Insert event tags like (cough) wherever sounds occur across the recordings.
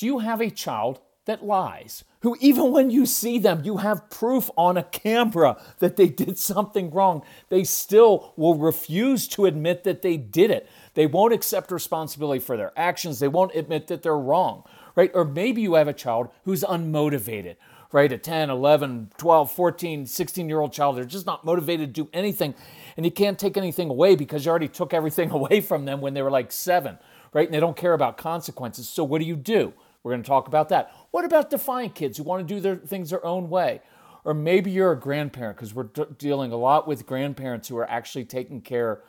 Do you have a child that lies? Who, even when you see them, you have proof on a camera that they did something wrong. They still will refuse to admit that they did it. They won't accept responsibility for their actions. They won't admit that they're wrong, right? Or maybe you have a child who's unmotivated, right? A 10, 11, 12, 14, 16 year old child. They're just not motivated to do anything. And you can't take anything away because you already took everything (laughs) away from them when they were like seven, right? And they don't care about consequences. So what do you do? We're going to talk about that. What about defiant kids who want to do their things their own way? Or maybe you're a grandparent because we're d- dealing a lot with grandparents who are actually taking care,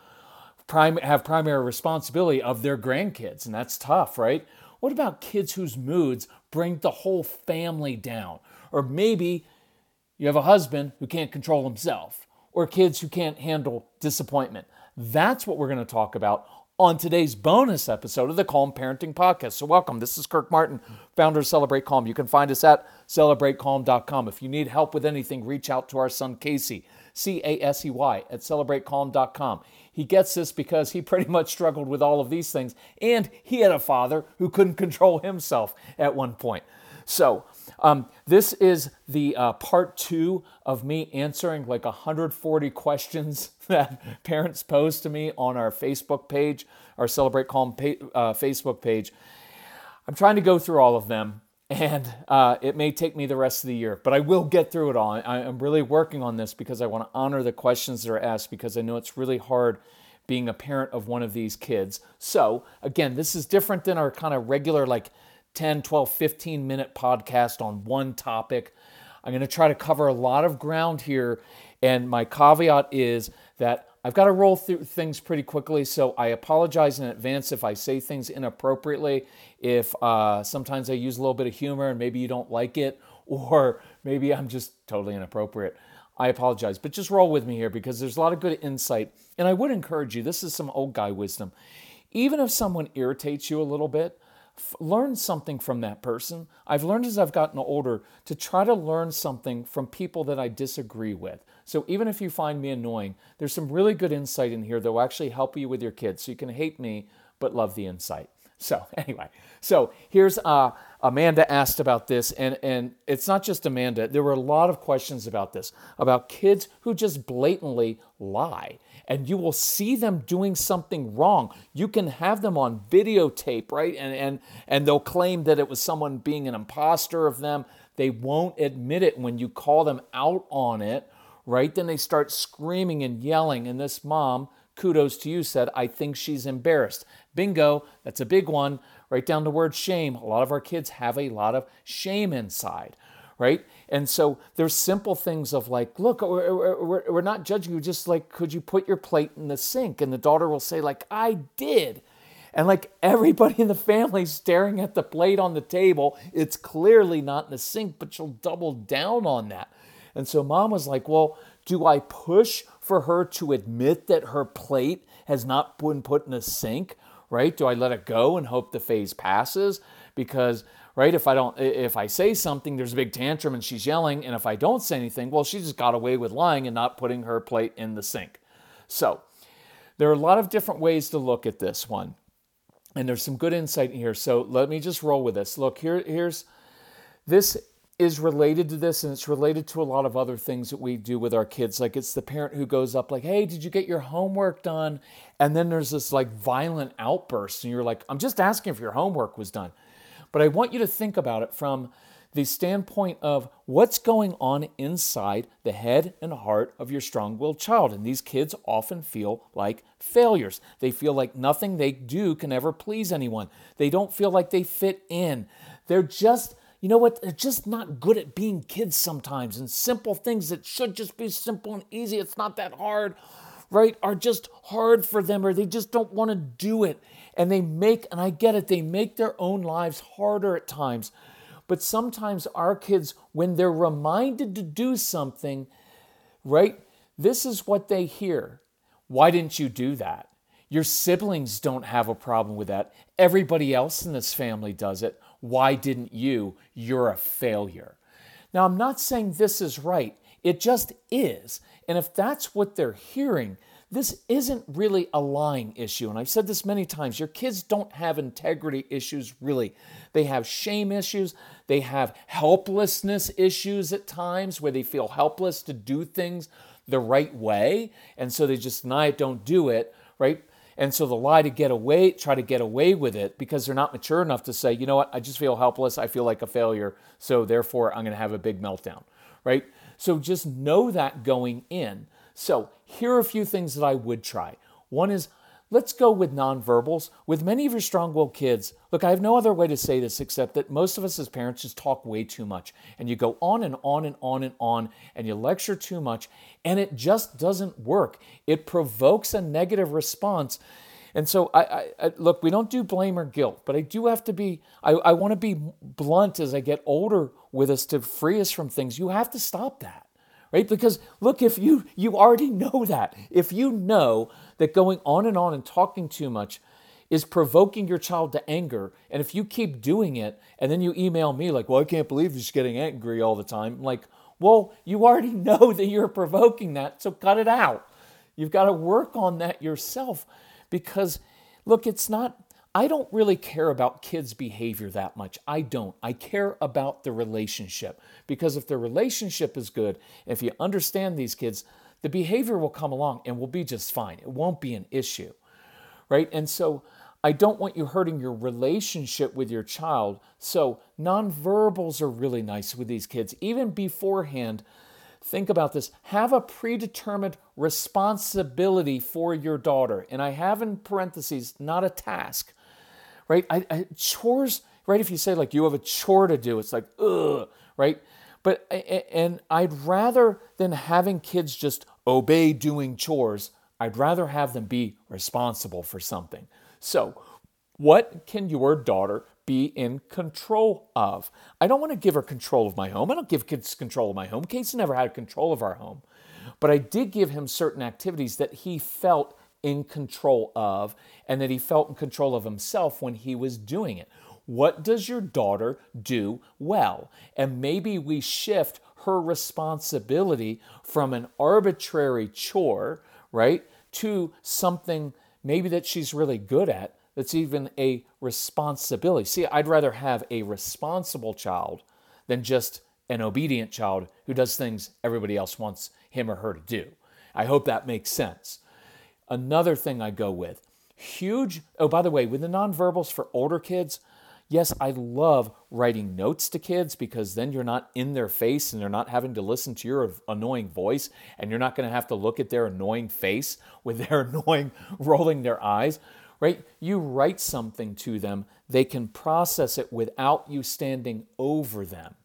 prime, have primary responsibility of their grandkids, and that's tough, right? What about kids whose moods bring the whole family down? Or maybe you have a husband who can't control himself, or kids who can't handle disappointment. That's what we're going to talk about on today's bonus episode of the Calm Parenting Podcast. So, welcome. This is Kirk Martin, founder of Celebrate Calm. You can find us at celebratecalm.com. If you need help with anything, reach out to our son Casey, C A S E Y, at celebratecalm.com. He gets this because he (laughs) pretty much struggled with all of these things, and he had a father who couldn't control himself at one point. So, um, this is the uh, part two of me answering like 140 questions that parents pose to me on our Facebook page, our Celebrate Calm pa- uh, Facebook page. I'm trying to go through all of them, and uh, it may take me the rest of the year, but I will get through it all. I, I'm really working on this because I want to honor the questions that are asked because I know it's really hard being a parent of one of these kids. So, again, this is different than our kind of regular, like, 10, 12, 15 minute podcast on one topic. I'm going to try to cover a lot of ground here. And my caveat is that I've got to roll through things pretty quickly. So I apologize in advance if I say things inappropriately, if uh, sometimes I use a little bit of humor and maybe you don't like it, (laughs) or maybe I'm just totally inappropriate. I apologize, but just roll with me here because there's a lot of good insight. And I would encourage you this is some old guy wisdom. Even if someone irritates you a little bit, f- learn something from that person. I've learned as I've gotten older to try to learn something from people that I disagree with. So even if you find me annoying, there's some really good insight in here that will actually help you with your kids. So you can hate me, but love the insight. So (laughs) anyway, so here's uh, Amanda asked about this, and and it's not just Amanda. There were a lot of questions about this about kids who just blatantly lie and you will see them doing something wrong. You can have them on videotape, right? And and and they'll claim that it was someone being an imposter of them. They won't admit it when you call them out on it, right? Then they start screaming and yelling. And this mom, kudos to you, said, I think she's embarrassed. Bingo, that's a big one. Right down the word shame. A lot of our kids have a lot of shame inside, right? And so there's simple things of like, look, we're, we're, not judging you. Just like, could you put your plate in the sink? And the daughter will say, like, I did. And like everybody in the family staring at the plate on the table, it's clearly not in the sink, but she'll double down on that. And so mom was like, well, do I push for her to admit that her plate has not been put in the sink? Right? Do I let it go and hope the phase passes? Because right? If I don't, if I say something, there's a big tantrum and she's yelling, and if I don't say anything, well, she just got away with lying and not putting her plate in the sink. So there are a lot of different ways to look at this one, and there's some good insight in here. So let me just roll with this. Look here, here's this is related to this and it's related to a lot of other things that we do with our kids like it's the parent who goes up like hey did you get your homework done and then there's this like violent outburst and you're like i'm just asking if your homework was done but I want you to think about it from the standpoint of what's going on inside the head and heart of your strong willed child. And these kids often feel like failures. They feel like nothing they do can ever please anyone. They don't feel like they fit in. They're just, you know what, they're just not good at being kids sometimes. And simple things that should just be simple and easy, it's not that hard, right, are just hard for them or they just don't want to do it and they make, and I get it, they make their own lives harder at times. But sometimes our kids, when they're reminded to do something, right, this is what they hear. Why didn't you do that? Your siblings don't have a problem with that. Everybody else in this family does it. Why didn't you? You're a failure. Now, I'm not saying this is right, it just is. And if that's what they're hearing, this isn't really a lying issue. And I've said this many times your kids don't have integrity issues, really. They have shame issues, they have helplessness issues at times where they feel helpless to do things the right way. And so they just deny it, don't do it, right? And so the lie to get away, try to get away with it because they're not mature enough to say, you know what, I just feel helpless. I feel like a failure. So therefore, I'm going to have a big meltdown, right? So just know that going in. So here are a few things that I would try. One is let's go with nonverbals. With many of your strong willed kids, look, I have no other way to say this except that most of us as parents just talk way too much. And you go on and on and on and on, and you lecture too much, and it just doesn't work. It provokes a negative response. And so, I, I, I, look, we don't do blame or guilt, but I do have to be, I, I want to be blunt as I get older with us to free us from things. You have to stop that right? Because look, if you you already know that, if you know that going on and on and talking too much is provoking your child to anger, and if you keep doing it, and then you email me like, "Well, I can't believe he's getting angry all the time," I'm like, well, you already (laughs) know that you're provoking that, so cut it out. You've got to work on that yourself because, look, it's not I don't really care about kids' behavior that much. I don't. I care about the relationship because if the relationship is good, if you understand these kids, the behavior will come along and will be just fine. It won't be an issue, right? And so I don't want you hurting your relationship with your child. So nonverbals are really nice with these kids. Even beforehand, think about this. Have a predetermined responsibility for your daughter. And I have in parentheses, not a task right? I, I, chores, right? If you say like you have a chore to do, it's like, ugh, right? But, and I'd rather than having kids just obey doing chores, I'd rather have them be responsible for something. So, what can your daughter be in control of? I don't want to give her control of my home. I don't give kids control of my home. Casey never had control of our home. But I did give him certain activities that he felt in control of and that he felt in control of himself when he was doing it. What does your daughter do well? And maybe we shift her responsibility from an arbitrary chore, right, to something maybe that she's really good at that's even a responsibility. See, I'd rather have a responsible child than just an obedient child who does things everybody else wants him or her to do. I hope that makes sense. Another thing I go with huge, oh, by the way, with the nonverbals for older kids, yes, I love writing notes to kids because then you're not in their face and they're not having to listen to your annoying voice and you're not going to have to look at their annoying face (laughs) with their annoying rolling their eyes, right? You write something to them, they can process it without you standing over them.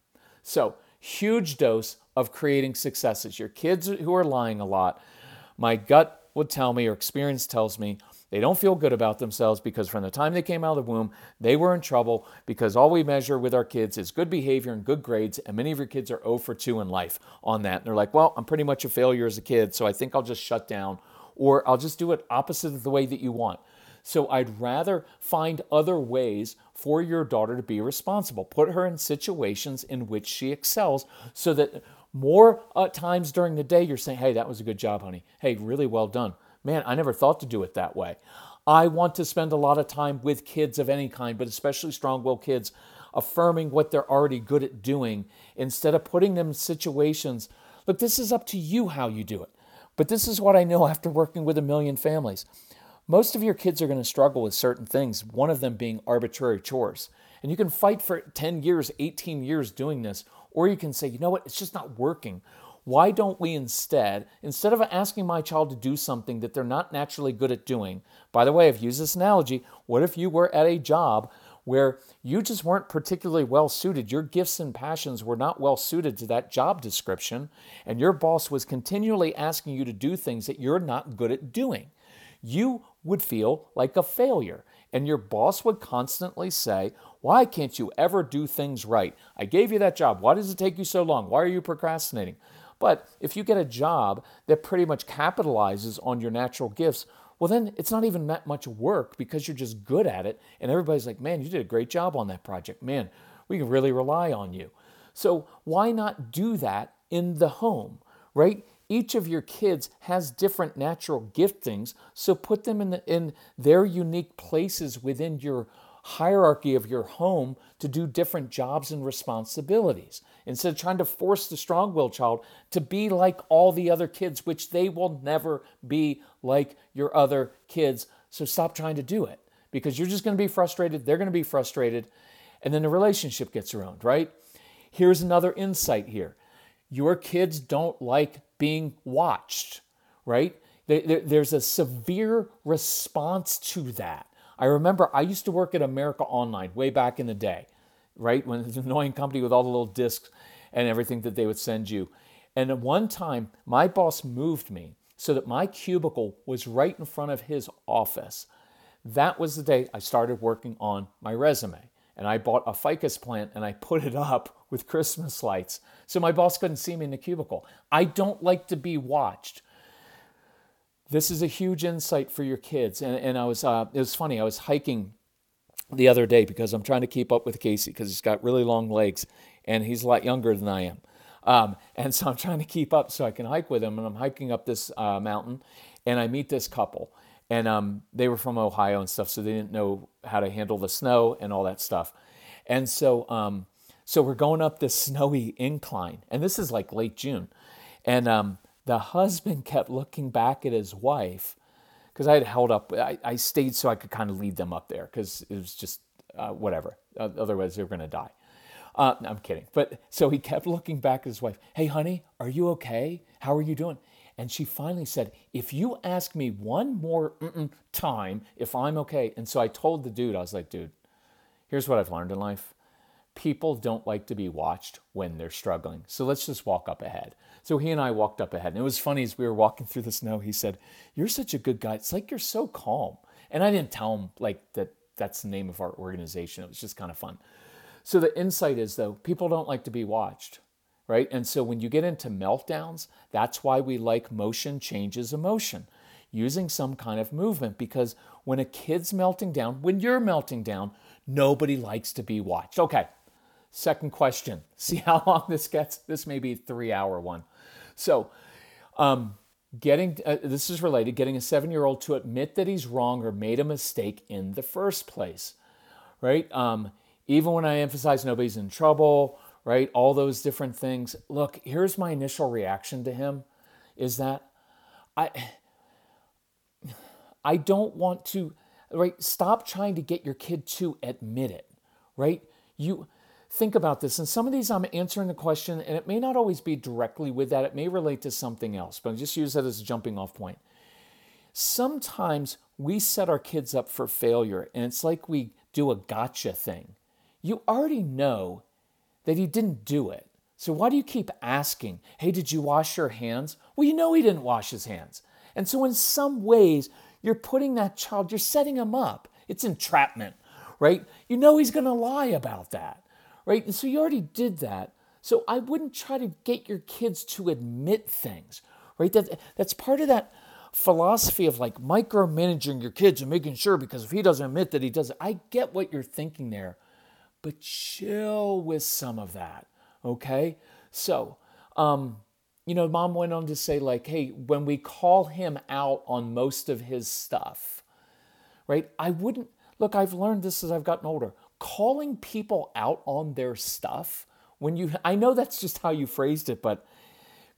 So, huge dose of creating successes. Your kids who are lying a lot, my gut would tell me, or experience tells me, they don't feel good about themselves because from the time they came out of the womb, they were in trouble because all we measure with our kids is good behavior and good grades. And many of your kids are 0 for 2 in life on that. And they're like, well, I'm pretty much a failure as a kid, so I think I'll just shut down or I'll just do it opposite of the way that you want. So I'd rather find other ways for your daughter to be responsible. Put her in situations in which she excels so that more uh, times during the day, you're saying, hey, that was a good job, honey. Hey, really well done. Man, I never thought to do it that way. I want to spend a lot of time with kids of any kind, but especially strong willed kids, affirming what they're already good at doing instead of putting them in situations. Look, this is up to you how you do it. But this is what I know (laughs) after working with a million families. Most of your kids are going to struggle with certain things, one of them being arbitrary chores. And you can fight for 10 years, 18 years doing this, or you can say, you know what, it's just not working. Why don't we instead, instead of asking my child to do something that they're not naturally good at doing, by the way, I've used this analogy, what if you were at a job where you just weren't particularly well suited. Your gifts and passions were not well suited to that job description, and your boss was continually asking you to do things that you're not good at doing. You would feel like a failure. And your boss would constantly say, Why can't you ever do things right? I gave you that job. Why does it take you so long? Why are you procrastinating? But if you get a job that pretty much capitalizes on your natural gifts, well, then it's not even that much work because you're just good at it. And everybody's like, man, you did a great job on that project. Man, we can really rely on you. So why not do that in the home, right? each of your kids has different natural giftings, so put them in, the, in their unique places within your hierarchy of your home to do different jobs and responsibilities instead of trying to force the strong willed child to be like all the other kids, which they will never be like your other kids. So stop trying to do it because you're just going to be frustrated. They're going to be frustrated. And then the relationship gets ruined, right? Here's another insight here your kids don't like being watched, right? There's a severe response to that. I remember I used to work at America Online way back in the day, right? When (laughs) it's an annoying company with all the little discs and everything that they would send you. And at one time, my boss moved me so that my cubicle was right in front of his office. That was the day I started working on my resume. And I bought a ficus plant and I put it up with Christmas lights so my boss couldn't see me in the cubicle. I don't like to be watched this is a huge insight for your kids. And, and I was, uh, it was funny, I was hiking the other day because I'm trying to keep up with Casey because he's got really long legs and he's a lot younger than I am. Um, and so I'm trying to keep up so I can hike with him. And I'm hiking up this uh, mountain and I meet this couple. And um, they were from Ohio and stuff, so they didn't know how to handle the snow and all that stuff. And so, um, so we're going up this snowy incline, and this is like late June. And um, the husband kept looking back at his wife because I had held up, I, I, stayed so I could kind of lead them up there because it was just uh, whatever. Uh, otherwise, they were going to die. Uh, no, I'm kidding. But so he kept looking back at his wife. Hey, honey, are you okay? How are you doing? And she finally said, If you ask me one more time if I'm okay. And so I told the dude, I was like, dude, here's what I've learned in life people don't like to be watched when they're struggling. So let's just walk up ahead. So he and I walked up ahead. And it was funny as we were walking through the snow, he said, You're such a good guy. It's like you're so calm. And I didn't tell him like that that's the name of our organization. It was just kind of fun. So the insight is though, people don't like to be watched, right? And so when you get into meltdowns, that's why we like motion changes emotion, using some kind of movement because when a kid's melting down, when you're melting down, nobody likes to be watched. Okay, Second question. (laughs) See how long this gets? This may be a three hour one. So, um, getting uh, this is related getting a seven year old to admit that he's wrong or made a mistake in the first place, right? Um, even when I emphasize nobody's in trouble, right? All those different things. Look, here's my initial reaction to him is that I I don't want to right stop trying to get your kid to admit it, right? You think about this. And some of these I'm answering the question, and it may not always be directly with that, it may relate to something else, but I just use that as a jumping off point. Sometimes we set our kids up for failure, and it's like we do a gotcha thing. You already know that he didn't do it. So why do you keep asking, hey, did you wash your hands? Well, you know he didn't wash his hands. And so, in some ways, you're putting that child, you're setting him up. It's entrapment, right? You know he's going to lie about that right? And so you already did that. So I wouldn't try to get your kids to admit things, right? That, that's part of that philosophy of like micromanaging your kids and making sure because if he doesn't admit that he does it, I get what you're thinking there, but chill with some of that, okay? So, um, you know, mom went on to say, like, hey, when we call him out on most of his stuff, right? I wouldn't, look, I've learned this as I've gotten older calling people out on their stuff when you I know that's just how you phrased it, but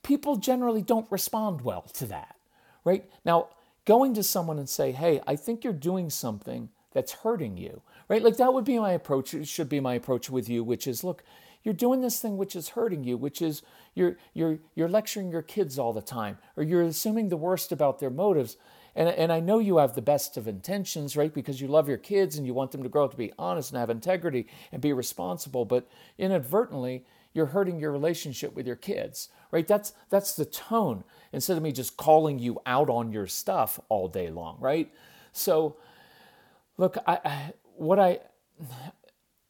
people generally don't respond well to that. Right? Now, going to someone and say, "Hey, I think you're doing something that's hurting you." Right? Like that would be my approach. It should be my approach with you, which is, "Look, you're doing this thing which is hurting you, which is you're you're you're lecturing your kids all the time or you're assuming the worst about their motives." And, and I know you have the best of intentions, right? Because you love your kids and you want them to grow up to be honest and have integrity and be responsible. But inadvertently, you're hurting your relationship with your kids, right? That's that's the tone. Instead of me just calling you out on your stuff all day long, right? So, look, I, I what I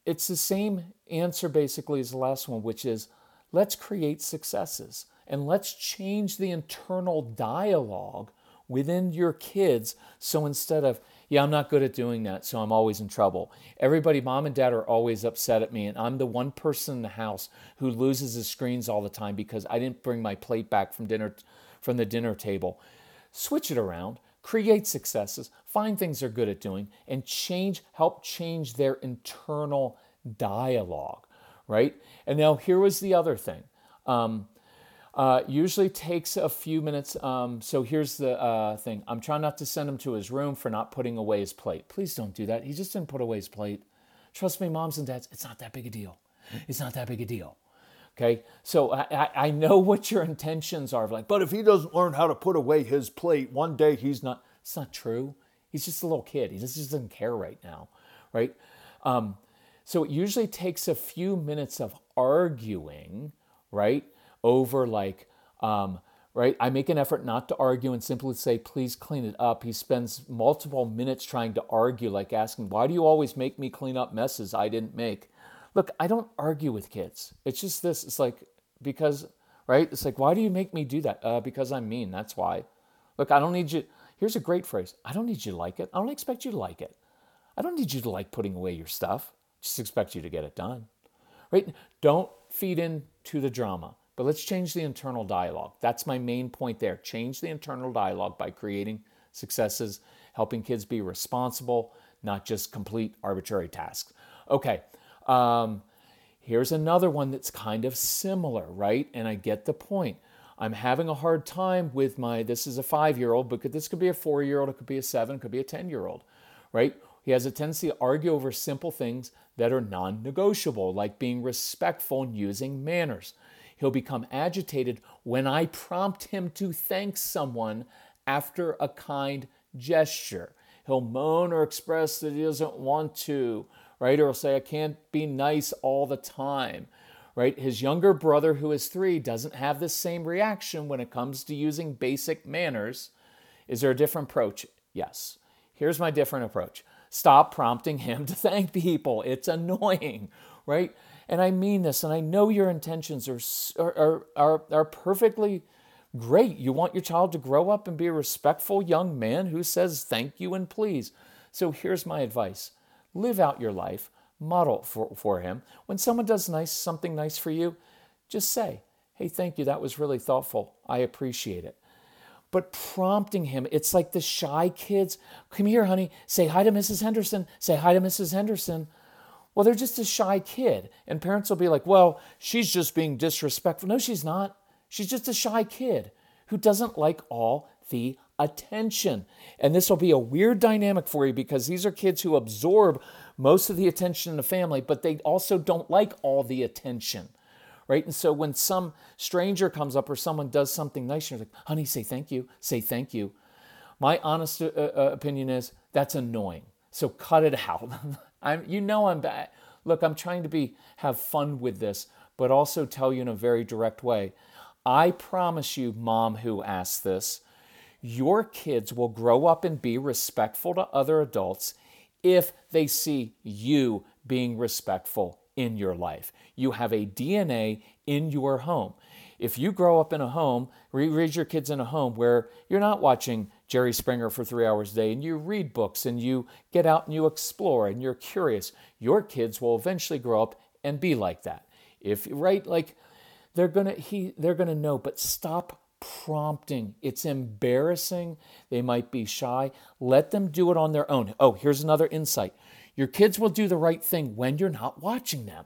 it's the same answer basically as the last one, which is let's create successes and let's change the internal dialogue within your kids. So instead of, yeah, I'm not good at doing that, so I'm always in trouble. Everybody, mom and dad are always upset at me, and I'm the one person in the house who loses the screens all the time because I didn't bring my plate back from dinner from the dinner table. Switch it around, create successes, find things they're good at doing, and change, help change their internal dialogue, right? And now here was the other thing. Um, uh, usually takes a few minutes. Um, so here's the uh, thing I'm trying not to send him to his room for not putting away his plate. Please don't do that. He just didn't put away his plate. Trust me, moms and dads, it's not that big a deal. It's not that big a deal. Okay, so I, I know (laughs) what your intentions are. Like, but if he doesn't learn how to put away his plate, one day he's not. It's not true. He's just a little kid. He just doesn't care right now, right? Um, so it usually takes a few minutes of arguing, right, over like, um, right? I make an effort not to argue and simply say, please clean it up. He spends multiple minutes trying to argue, like asking, why do you always make me clean up messes I didn't make? Look, I don't argue with kids. It's just this. It's like, because, right? It's like, why do you make me do that? Uh, because I'm mean. That's why. Look, I don't need you. Here's a great phrase I don't need you to like it. I don't expect you to like it. I don't need you to like putting away your stuff. Just expect you to get it done. Right? Don't feed into the drama. But let's change the internal dialogue. That's my main point there. Change the internal dialogue by creating successes, helping kids be responsible, not just complete arbitrary tasks. Okay, um, here's another one that's kind of similar, right? And I get the point. I'm having a hard time with my, this is a five year old, but this could be a four year old, it could be a seven, it could be a 10 year old, right? He has a tendency to argue over simple things that are non negotiable, like being respectful and using manners. He'll become agitated when I prompt him to thank someone after a kind gesture. He'll moan or express that he doesn't want to, right? Or he'll say, I can't be nice all the time, right? His younger brother, who is three, doesn't have the same reaction when it comes to using basic manners. Is there a different approach? Yes. Here's my different approach stop prompting (laughs) him to thank people. It's annoying, right? And I mean this, and I know your intentions are, are, are, are perfectly great. You want your child to grow up and be a respectful young man who says thank you and please. So here's my advice live out your life, model for, for him. When someone does nice, something nice for you, just say, hey, thank you, that was really thoughtful. I appreciate it. But prompting him, it's like the shy kids. Come here, honey. Say hi to Mrs. Henderson. Say hi to Mrs. Henderson. Well, they're just a shy kid. And parents will be like, well, she's just being disrespectful. No, she's not. She's just a shy kid who doesn't like all the attention. And this will be a weird dynamic for you because these are kids who absorb most of the attention in the family, but they also don't like all the attention. Right? And so when some stranger comes up or someone does something nice, you're like, honey, say thank you, say thank you. My honest uh, uh, opinion is that's annoying. So cut it out. (laughs) I'm, you know I'm bad. Look, I'm trying to be have fun with this, but also tell you in a very direct way. I promise you, mom who asked this, your kids will grow up and be respectful to other adults if they see you being respectful in your life. You have a DNA in your home. If you grow up in a home, raise your kids in a home where you're not watching Jerry Springer for three hours a day and you read books and you get out and you explore and you're curious, your kids will eventually grow up and be like that. If right, like they're gonna he they're gonna know, but stop prompting. It's embarrassing. They might be shy. Let them do it on their own. Oh, here's another insight. Your kids will do the right thing when you're not watching them.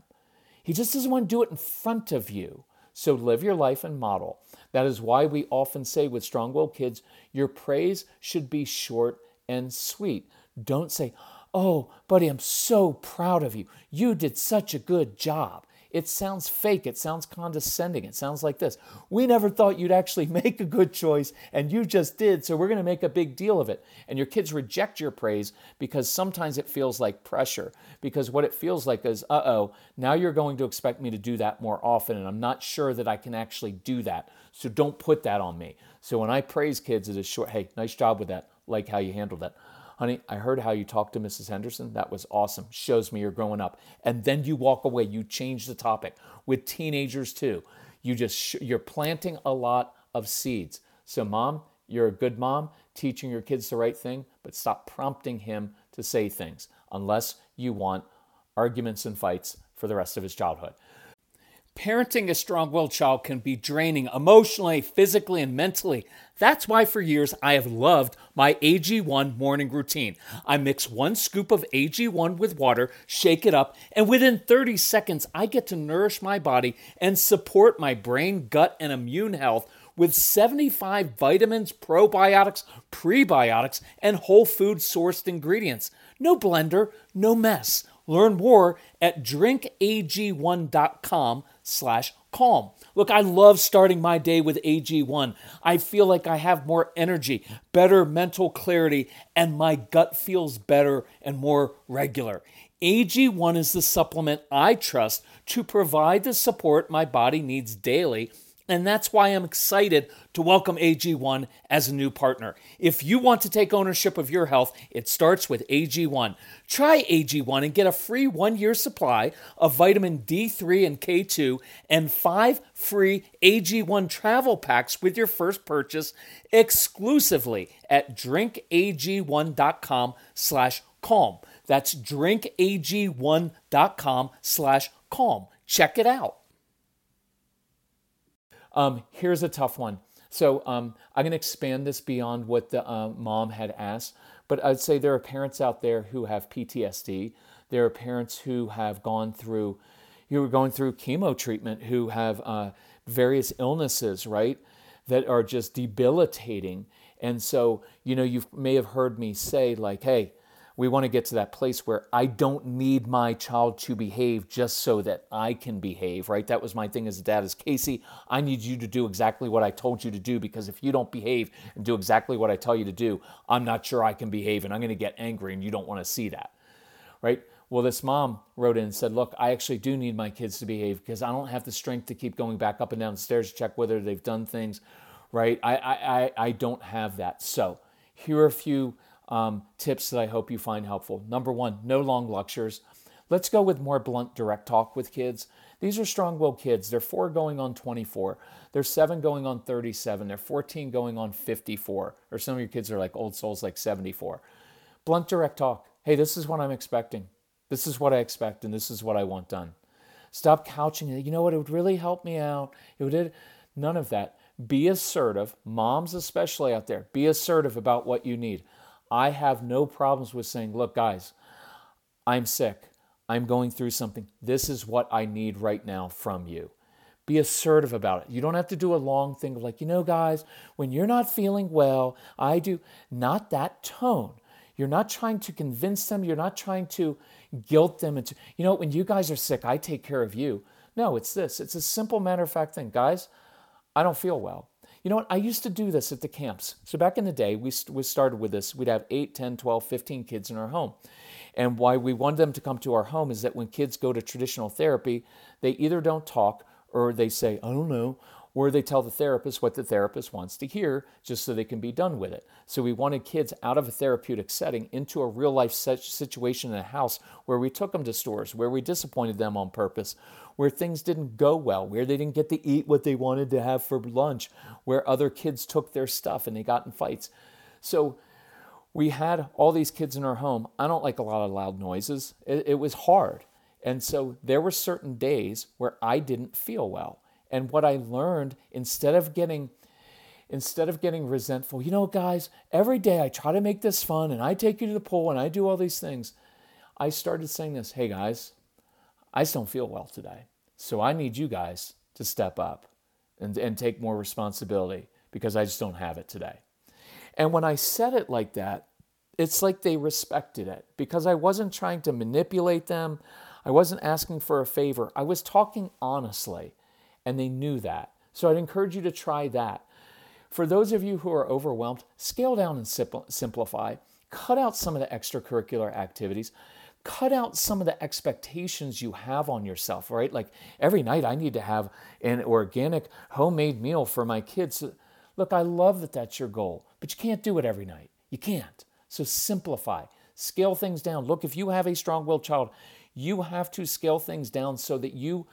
He just doesn't want to do it in front of you. So live your life and model. That is why we often say with strong willed kids, your praise should be short and sweet. Don't say, Oh, buddy, I'm so proud of you. You did such a good job. It sounds fake. It sounds condescending. It sounds like this. We never thought you'd actually (laughs) make a good choice, and you just did, so we're going to make a big deal of it. And your kids reject your praise because sometimes it feels like pressure. Because what it feels like is, uh oh, now you're going to expect me to do that more often, and I'm not sure that I can actually do that. So don't put that on me. So when I praise kids, it is short, hey, nice job with that. Like how you handled that honey, I heard how you talked to Mrs. Henderson. That was awesome. Shows me you're growing up. And then you walk away. You change the topic with teenagers too. You just sh- you're planting a lot of seeds. So mom, you're a good mom, teaching your kids the right thing, but stop prompting him to say things unless you want arguments and fights for the rest of his childhood. Parenting a strong willed child can be draining emotionally, physically, and mentally. That's why for years I have loved my AG1 morning routine. I mix one scoop of AG1 with water, shake it up, and within 30 seconds, I get to nourish my body and support my brain, gut, and immune health with 75 vitamins, probiotics, prebiotics, and whole food sourced ingredients. No blender, no mess. Learn more at drinkag1.com slash calm. Look, I love starting my day with AG1. I feel like I have more energy, better mental clarity, and my gut feels better and more regular. AG1 is the supplement I trust to provide the support my body needs daily and that's why I'm excited to welcome AG1 as a new partner. If you want to take ownership of your health, it starts with AG1. Try AG1 and get a free one year supply of vitamin D3 and K2 and five free AG1 travel packs with your first purchase exclusively at drinkag1.com slash calm. That's drinkag1.com slash calm. Check it out. Um, here's a tough one. So um, I'm going to expand this beyond what the uh, mom had asked, but I'd say there are parents out there who have PTSD. There are parents who have gone through, who are going through chemo treatment, who have uh, various illnesses, right, that are just debilitating. And so, you know, you may have heard me say, like, hey, we want to get to that place where I don't need my child to behave just so that I can behave, right? That was my thing as a dad is Casey, I need you to do exactly what I told you to do because if you don't behave and do exactly what I tell you to do, I'm not sure I can behave and I'm going to get angry and you don't want to see that. Right? Well, this mom wrote in and said, Look, I actually do need my kids to behave because I don't have the strength to keep going back up and down the stairs to check whether they've done things, right? I, I, I, I don't have that. So, here are a few um, tips that I hope you find helpful. Number one, no long lectures. Let's go with more blunt, direct talk with kids. These are strong willed kids. They're four going on 24. They're seven going on 37. They're 14 going on 54. Or some of your kids are like old souls, like 74. Blunt, direct talk. Hey, this is what I'm expecting. This is what I expect, and this is what I want done. Stop couching it. You know what? It would really help me out. It would. None of that. Be assertive. Moms, especially out there, be assertive about what you need. I have no problems with saying, look, guys, I'm sick. I'm going through something. This is what I need right now from you. Be assertive about it. You don't have to do a long thing of like, you know, guys, when you're not feeling well, I do. Not that tone. You're not trying to convince them. You're not trying to guilt them into, you know, when you guys are sick, I take care of you. No, it's this. It's a simple matter of fact thing. Guys, I don't feel well. You know what? I used to do this at the camps. So back in the day, we, we started with this. We'd have 8, 10, 12, 15 kids in our home. And why we wanted them to come to our home is that when kids go to traditional therapy, they either don't talk or they say, I don't know, or they tell the therapist what the therapist wants to hear just so they can be done with it. So we wanted kids out of a therapeutic setting into a real life situation in a house where we took them to stores, where we disappointed them on purpose, where things didn't go well, where they didn't get to eat what they wanted to have for lunch, where other kids took their stuff and they got in fights. So we had all these kids in our home. I don't like a lot of loud noises. It, it was hard. And so there were certain days where I didn't feel well. And what I learned instead of getting instead of getting resentful, you know, guys, every day I try to make this fun and I take you to the pool and I do all these things. I started saying this, hey guys, I just don't feel well today. So I need you guys to step up and, and take more responsibility because I just don't have it today. And when I said it like that, it's like they respected it because I wasn't trying to manipulate them. I wasn't asking for a favor. I was talking honestly, and they knew that. So I'd encourage you to try that. For those of you who are overwhelmed, scale down and simplify. Cut out some of the extracurricular activities cut out some of the expectations you have on yourself, right? Like every night I need to have an organic homemade meal for my kids. Look, I love that that's your goal, but you can't do it every night. You can't. So simplify, scale things down. Look, if you have a strong willed child, you have to scale things down so that you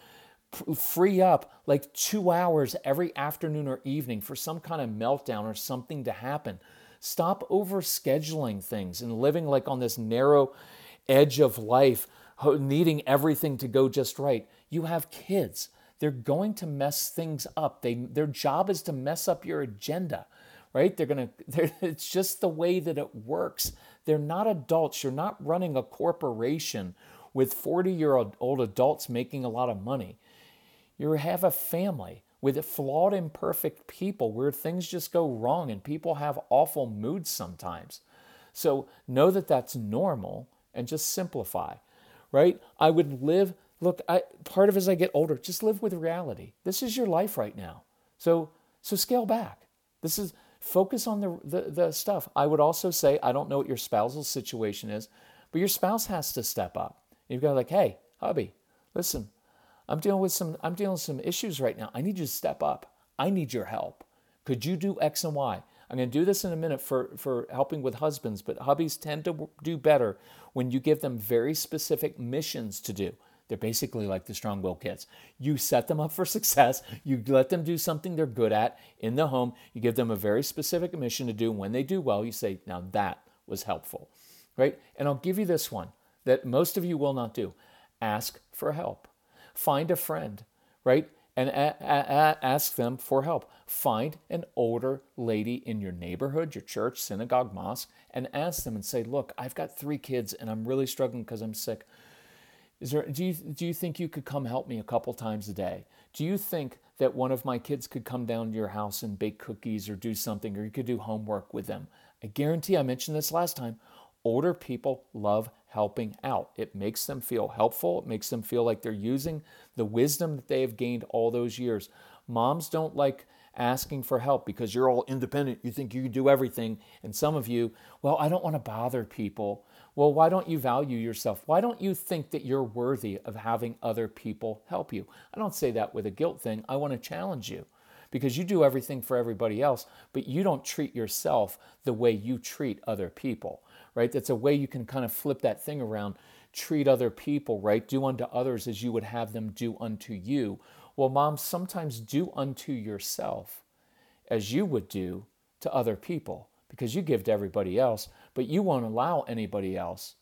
free up like two hours every afternoon or evening for some kind of meltdown or something to happen. Stop over scheduling things and living like on this narrow edge of life, needing everything to go just right. You have kids. they're going to mess things up. They, their job is to mess up your agenda, right? They're going (laughs) to, it's just the way that it works. They're not adults. You're not running a corporation with 40 year old adults making a lot of money. You have a family with flawed, imperfect people where things just go wrong and people have awful moods sometimes. So know that that's normal and just simplify, right? I would live, look, I, part of as I get older, just live with reality. This is your life right now. So, so scale back. This is, focus on the, the, the stuff. I would also say, I don't know what your spousal situation is, but your spouse has to step up. You've got to like, hey, hubby, listen, I'm dealing with some I'm dealing with some issues right now. I need you to step up. I need your help. Could you do X and Y? I'm going to do this in a minute for, for helping with husbands, but hubbies tend to do better when you give them very specific missions to do. They're basically like the strong will kids. You set them up for success. You let them do something they're good at in the home. You give them a very specific mission to do. When they do well, you say, now that was helpful, right? And I'll give you this one that most of you will not do ask for help. Find a friend, right? And a- a- ask them for help. Find an older lady in your neighborhood, your church, synagogue, mosque, and ask them and say, Look, I've got three kids and I'm really struggling because I'm sick. Is there, do, you, do you think you could come help me a couple times a day? Do you think that one of my kids could come down to your house and bake cookies or do something, or you could do homework with them? I guarantee, I mentioned this last time, older people love helping out. It makes them feel helpful. It makes them feel like they're using the wisdom that they have gained all those years. Moms don't like asking for help because you're all independent. You think you can do everything. And some of you, well, I don't want to bother people. Well, why don't you value yourself? Why don't you think that you're worthy of having other people help you? I don't say that with a guilt thing. I want to challenge you because you do everything for everybody else, but you don't treat yourself the way you treat other people right? That's a way you can kind of flip that thing around. Treat other people, right? Do unto others as you would have them do unto you. Well, moms, sometimes do unto yourself as you would do to other people because you give to everybody else, but you won't allow anybody else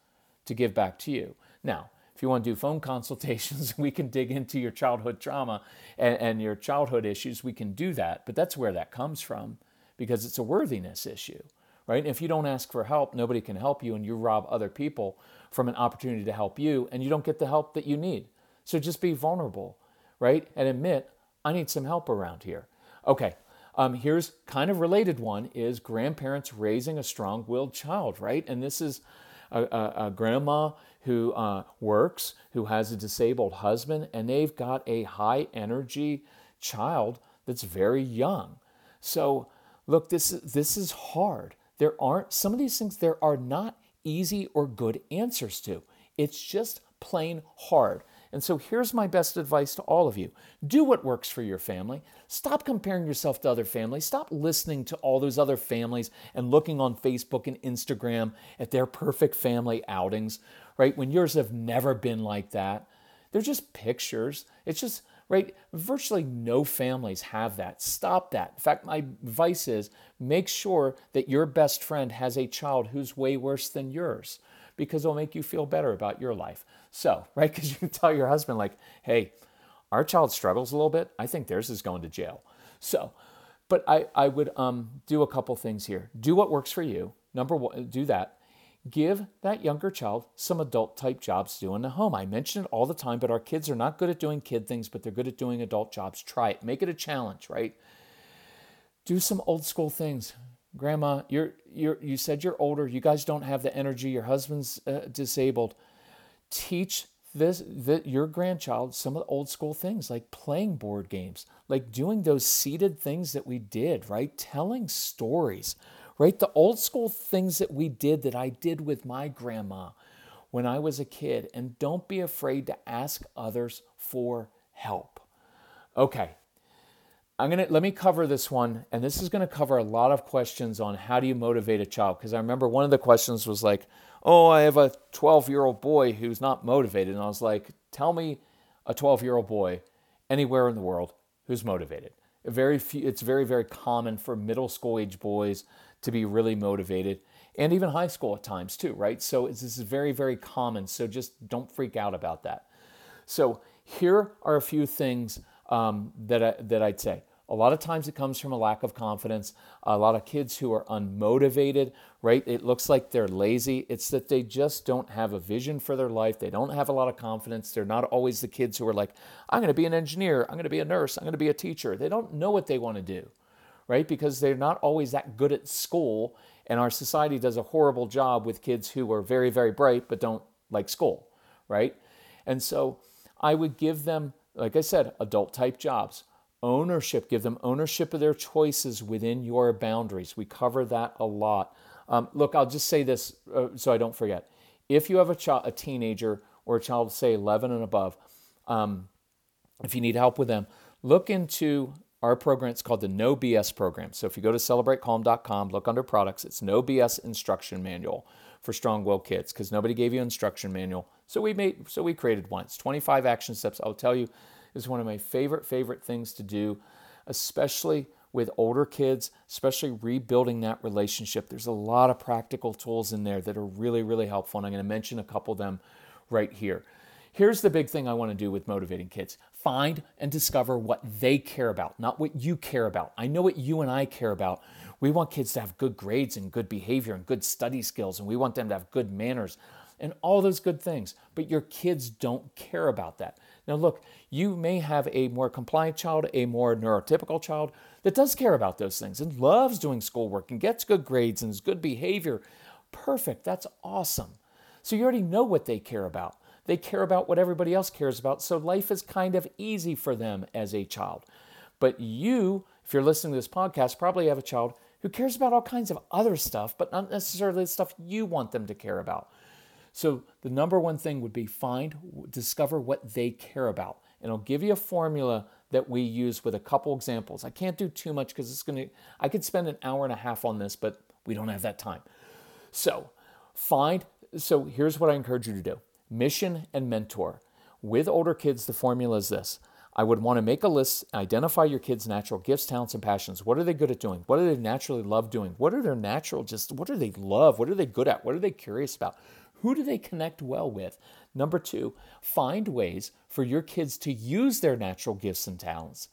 to give back to you. Now, if you want to do phone (laughs) consultations, we can dig into your childhood trauma and, and, your childhood issues. We can do that, but that's where that comes from because it's a worthiness issue right? If you don't ask for help, nobody can help you, and you rob other people from an opportunity to help you, and you don't get the help that you need. So just be vulnerable, right? And admit, I need some help around here. Okay, um, here's kind of related one is grandparents raising a strong-willed child, right? And this is a, a, a grandma who uh, works, who has a disabled husband, and they've got a high energy child that's very young. So look, this this is hard. There aren't, some of these things, there are not easy or good answers to. It's just plain hard. And so here's my best advice to all of you do what works for your family. Stop comparing yourself to other families. Stop listening to all those other families and looking on Facebook and Instagram at their perfect family outings, right? When yours have never been like that. They're just pictures. It's just right? Virtually no families have that. Stop that. In fact, my advice is make sure that your best friend has a child who's way worse than yours because it'll make you feel better about your life. So, (laughs) right? Because you can tell your husband, like, hey, our child struggles a little bit. I think theirs is going to jail. So, but I, I would um, do a couple things here. Do what works for you. Number one, do that give that younger child some adult type jobs to do in the home. I mention it all the time, but our kids are not good at doing kid things, but they're good at doing adult jobs. Try it. Make it a challenge, right? Do some old school things. Grandma, you're, you're, you said you're older. You guys don't have the energy. Your husband's uh, disabled. Teach this, the, your grandchild some of the old school things like playing board games, like doing those seated things that we did, right? Telling stories right? The old school things that we did that I did with my grandma when I was a kid. And don't be afraid to ask others for help. Okay. I'm going to let me cover this one and this is going to cover a lot of questions on how do you motivate a child because I remember one of the questions was like, "Oh, I have a 12-year-old boy who's not motivated." And I was like, "Tell me a 12-year-old boy anywhere in the world who's motivated." Very few, it's very very common for middle school age boys to be really motivated and even high school at times too, right? So this is very, very common. So just don't freak out about that. So here are a few things um, that, I, that I'd say. A lot of times it comes from a lack of confidence. A lot of kids who are unmotivated, right? It looks like they're lazy. It's that they just don't have a vision for their life. They don't have a lot of confidence. They're not always the kids who are like, I'm going to be an engineer. I'm going to be a nurse. I'm going to be a teacher. They don't know what they want to do, right? Because they're not always that good at school. And our society does a horrible job with kids who are very, very bright but don't like school, right? And so I would give them, like I said, adult type jobs ownership give them ownership of their choices within your boundaries we cover that a lot um, look i'll just say this uh, so i don't forget if you have a, child, a teenager or a child say 11 and above um, if you need help with them look into our program it's called the no bs program so if you go to celebratecalm.com look under products it's no bs instruction manual for strong will kids because nobody gave you instruction manual so we made so we created one it's 25 action steps i'll tell you is one of my favorite, favorite things to do, especially with older kids, especially rebuilding that relationship. There's a lot of practical tools in there that are really, really helpful. And I'm going to mention a couple of them right here. Here's the big thing I want to do with motivating kids find and discover what they care about, not what you care about. I know what you and I care about. We want kids to have good grades and good behavior and good study skills, and we want them to have good manners and all those good things. But your kids don't care about that. Now, look, you may have a more compliant child, a more neurotypical child that does care about those things and loves doing schoolwork and gets good grades and is good behavior. Perfect. That's awesome. So you already know what they care about. They care about what everybody else cares about. So life is kind of easy for them as a child. But you, if you're listening to this podcast, probably have a child who cares about all kinds of other stuff, but not necessarily the stuff you want them to care about. So the number one thing would be find, discover what they care about. And I'll give you a formula that we use with a couple examples. I can't do too much because it's going to, I could spend an hour and a half on this, but we don't have that time. So find, so here's what I encourage you to do mission and mentor. With older kids, the formula is this. I would want to make a list, identify your kids' natural gifts, talents, and passions. What are they good at doing? What do they naturally love doing? What are their natural, just what do they love? What are they good at? What are they curious about? Who do they connect well with? Number two, find ways for your kids to use their natural gifts and talents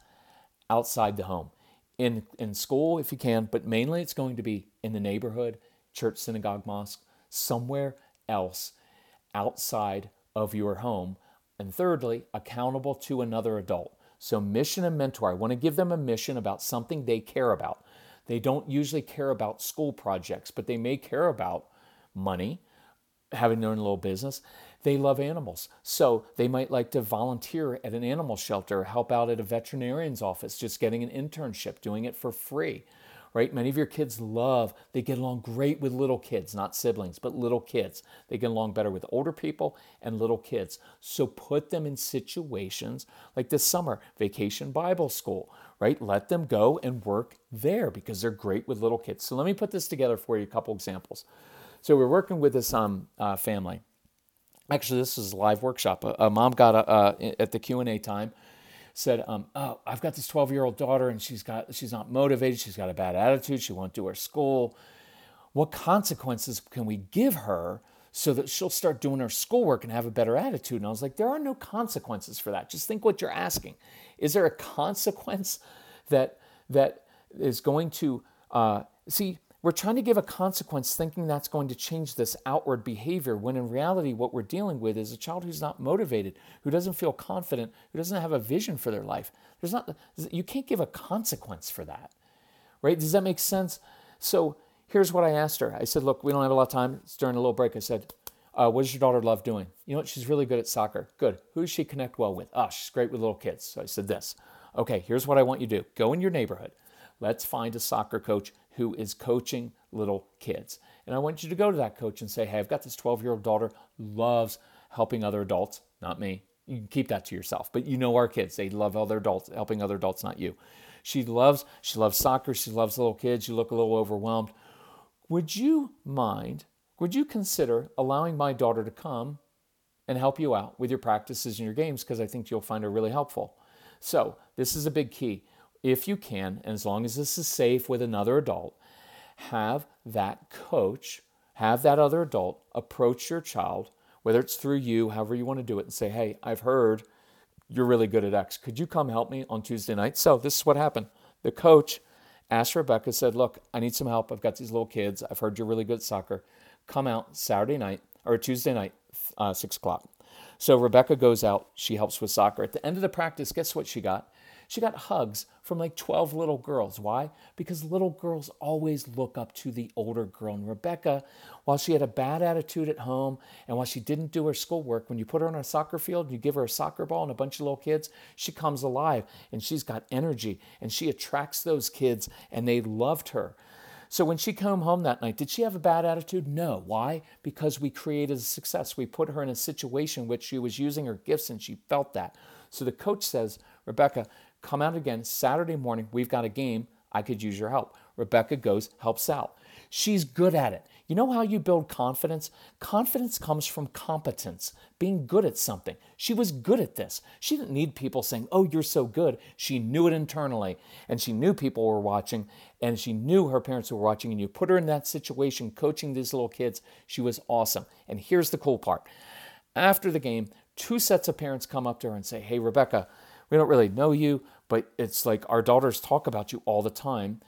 outside the home. In, in school, if you can, but mainly it's going to be in the neighborhood, church, synagogue, mosque, somewhere else outside of your home. And thirdly, accountable to another adult. So, mission and mentor. I want to give them a mission about something they care about. They don't usually care about school projects, but they may care about money, having their own little business. They love animals. So they might like to volunteer at an animal shelter, help out at a veterinarian's office, just getting an internship, doing it for free, right? Many of your kids love, they get along great with little kids, not siblings, but little kids. They get along better with older people and little kids. So put them in situations like this summer, vacation Bible school, right? Let them go and work there because they're great with little kids. So let me put this together for you, a couple examples. So we're working with this um, uh, family. Actually, this is a live workshop. A, a mom got a, uh, at the Q and A time said, um, "Oh, I've got this 12 year old daughter, and she's got she's not motivated. She's got a bad attitude. She won't do her school. What consequences can we give her?" so that she'll start doing her schoolwork and have a better attitude. And I was like, there are no consequences for that. Just think what you're asking. Is there a consequence that that is going to uh, see? We're trying to give a consequence thinking that's going to change this outward behavior when in reality, what we're dealing with is a child who's not motivated, who doesn't feel confident, who doesn't have a vision for their life. There's not, you can't give a consequence for that, right? Does that make sense? So here's what I asked her I said, Look, we don't have a lot of time. It's during a little break. I said, uh, what does your daughter love doing? You know what? She's really good at soccer. Good. Who does she connect well with? Oh, she's great with little kids. So I said this. Okay, here's what I want you to do. Go in your neighborhood. Let's find a soccer coach who is coaching little kids. And I want you to go to that coach and say, hey, I've got this 12 year old daughter, loves helping other adults, not me. You can keep that to yourself, but you know our kids. They love other adults, helping other adults, not you. She loves, she loves soccer, she loves little kids, you look a little overwhelmed. Would you mind, would you consider allowing my daughter to come and help you out with your practices and your games? Because I think you'll find her really helpful. So, this is a big key if you can, and as long as this is safe with another adult, have that coach, have that other adult approach your child, whether it's through you, however you want to do it, and say, hey, I've heard You're really good at X. Could you come help me on Tuesday night? So this is what happened. The coach asked Rebecca, said, Look, I need some help. I've got these little kids. I've heard you're really good at soccer. Come out Saturday night or Tuesday night, uh, six o'clock. So Rebecca goes out. She helps with soccer. At the end of the practice, guess what she got? She got hugs from like 12 little girls. Why? Because little girls always look up to the older girl. And Rebecca, while she had a bad attitude at home and while she didn't do her schoolwork, when you put her on a soccer field, and you give her a soccer ball and a bunch of little kids, she comes alive and she's got energy and she attracts those kids and they loved her. So when she came home that night, did she have a bad attitude? No. Why? Because we created a success. We put her in a situation which she was using her gifts and she felt that. So the coach says, Rebecca, come out again Saturday morning. We've got a game. I could use your help. Rebecca goes, helps out. She's good at it. You know how you build confidence? Confidence comes from competence, being good at something. She was good at this. She didn't need people saying, Oh, you're so good. She knew it internally, and she knew people were watching, and she knew her parents were watching. And you put her in that situation, coaching these little kids. She was awesome. And here's the cool part after the game, two sets of parents come up to her and say, Hey, Rebecca, we don't really know you, but it's like our daughters talk about you all the time.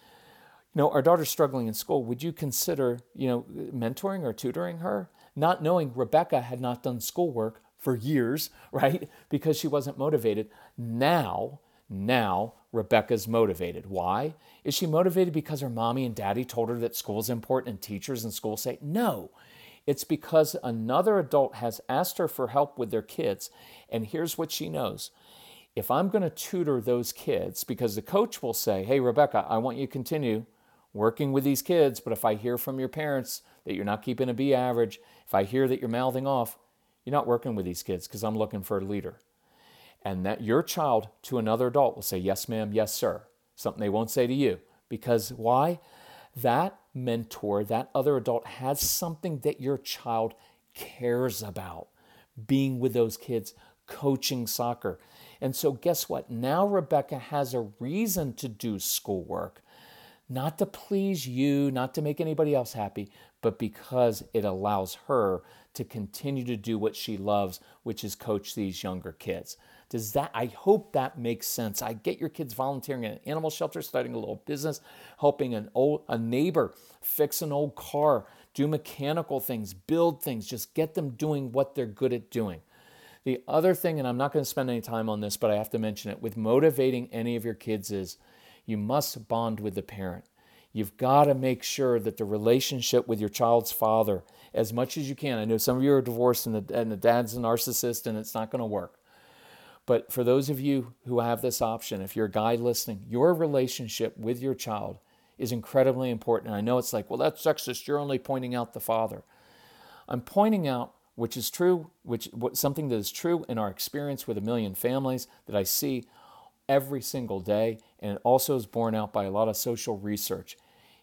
You know, our daughter's struggling in school. Would you consider, you know, mentoring or tutoring her? Not knowing Rebecca had not done schoolwork for years, (laughs) right? Because she wasn't motivated. Now, now Rebecca's motivated. Why? Is she motivated because her mommy and daddy told her that school's important and teachers in school say no? It's because another adult has asked her for help with their kids, and here's what she knows if I'm going to tutor those kids, because the coach will say, Hey, Rebecca, I want you to continue working with these kids, but if I hear from your parents that you're not keeping a B average, if I hear that you're mouthing off, you're not working with these kids because I'm looking for a leader. And that your child to another adult will say, Yes, ma'am, yes, sir. Something they won't say to you. Because why? That mentor, that other adult has something that your child cares about being with those kids, coaching soccer. And so, guess what? Now Rebecca has a reason to do schoolwork, not to please you, not to make anybody else happy, but because it allows her to continue to do what she loves, which is coach these younger kids. Does that, I hope that makes sense. I get your kids volunteering at an animal shelter, starting a little business, helping an old, a neighbor fix an old car, do mechanical things, build things, just get them doing what they're good at doing. The other thing, and I'm not going to spend any time on this, but I have to mention it with motivating any of your kids is you must bond with the parent. You've got to make sure that the relationship with your child's father, as much as you can, I know some of you are divorced and the, and the dad's a narcissist and it's not going to work. But for those of you who have this option, if you're a guy listening, your relationship with your child is incredibly important. And I know it's like, well, that's sexist. You're only pointing out the father. I'm pointing out which is true, which something that is true in our experience with a million families that I see every single day, and it also is borne out by a lot of social research.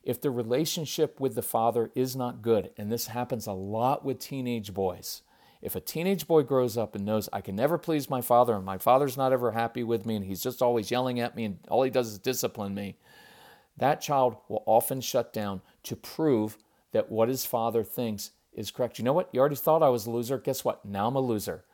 If the relationship with the father is not good, and this happens a lot with teenage boys, if a teenage boy grows up and knows I can never please my father and my father's not ever happy with me and he's just always yelling at me and all he does is discipline me, that child will often shut down to prove that what his father thinks is correct. You know what? You already thought I was a loser. Guess what? Now I'm a loser.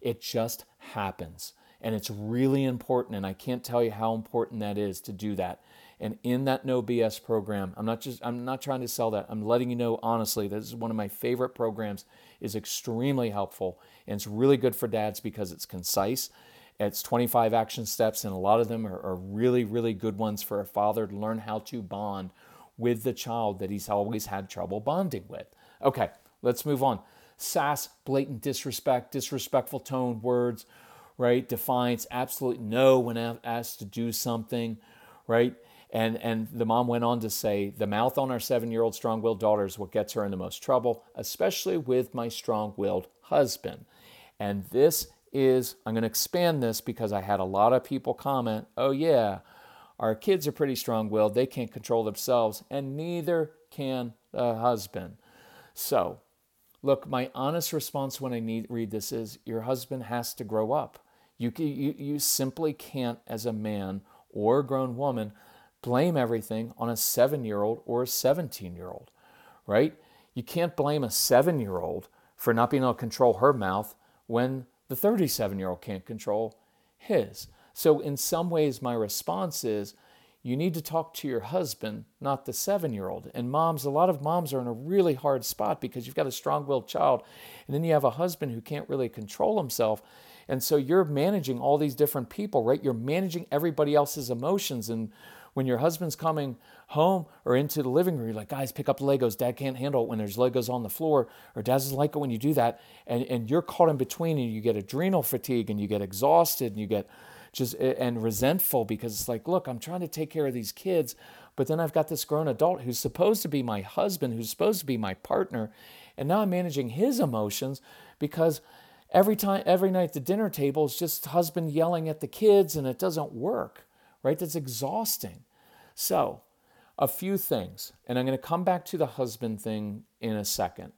It just happens. And it's really important. And I can't tell you how important that is to do that. And in that no BS program, I'm not just I'm not trying to sell that. I'm letting you know honestly, this is one of my favorite programs, is extremely helpful. And it's really good for dads because it's concise. It's 25 action steps, and a lot of them are, are really, really good ones for a father to learn how to bond with the child that he's always had trouble bonding with. Okay, Let's move on. Sass, blatant disrespect, disrespectful tone, words, right? Defiance, absolute no when asked to do something, right? And, and the mom went on to say, the mouth on our seven year old strong willed daughter is what gets her in the most trouble, especially with my strong willed husband. And this is, I'm going to expand this because I had a lot of people comment, oh, yeah, our kids are pretty strong willed. They can't control themselves, and neither can the husband. So, Look, my honest response when I need, read this is your husband has to grow up. You, you, you simply can't, as a man or a grown woman, blame everything on a seven year old or a 17 year old, right? You can't blame a seven year old for not being able to control her mouth when the 37 year old can't control his. So, in some ways, my response is you need to talk to your husband, not the seven year old. And moms, a lot of moms are in a really hard spot because you've got a strong willed child, and then you have a husband who can't really control himself. And so you're managing all these different people, right? You're managing everybody else's emotions. And when your husband's coming home or into the living room, you're like, guys, pick up Legos. Dad can't handle it when there's Legos on the floor, or dad doesn't like it when you do that. And, and you're caught in between, and you get adrenal fatigue, and you get exhausted, and you get just and resentful because it's like, look, I'm trying to take care of these kids, but then I've got this grown adult who's supposed to be my husband, who's supposed to be my partner, and now I'm managing his emotions because every time every night the dinner table is just husband yelling at the kids and it doesn't work, right? That's exhausting. So, a few things, and I'm going to come back to the husband thing in a second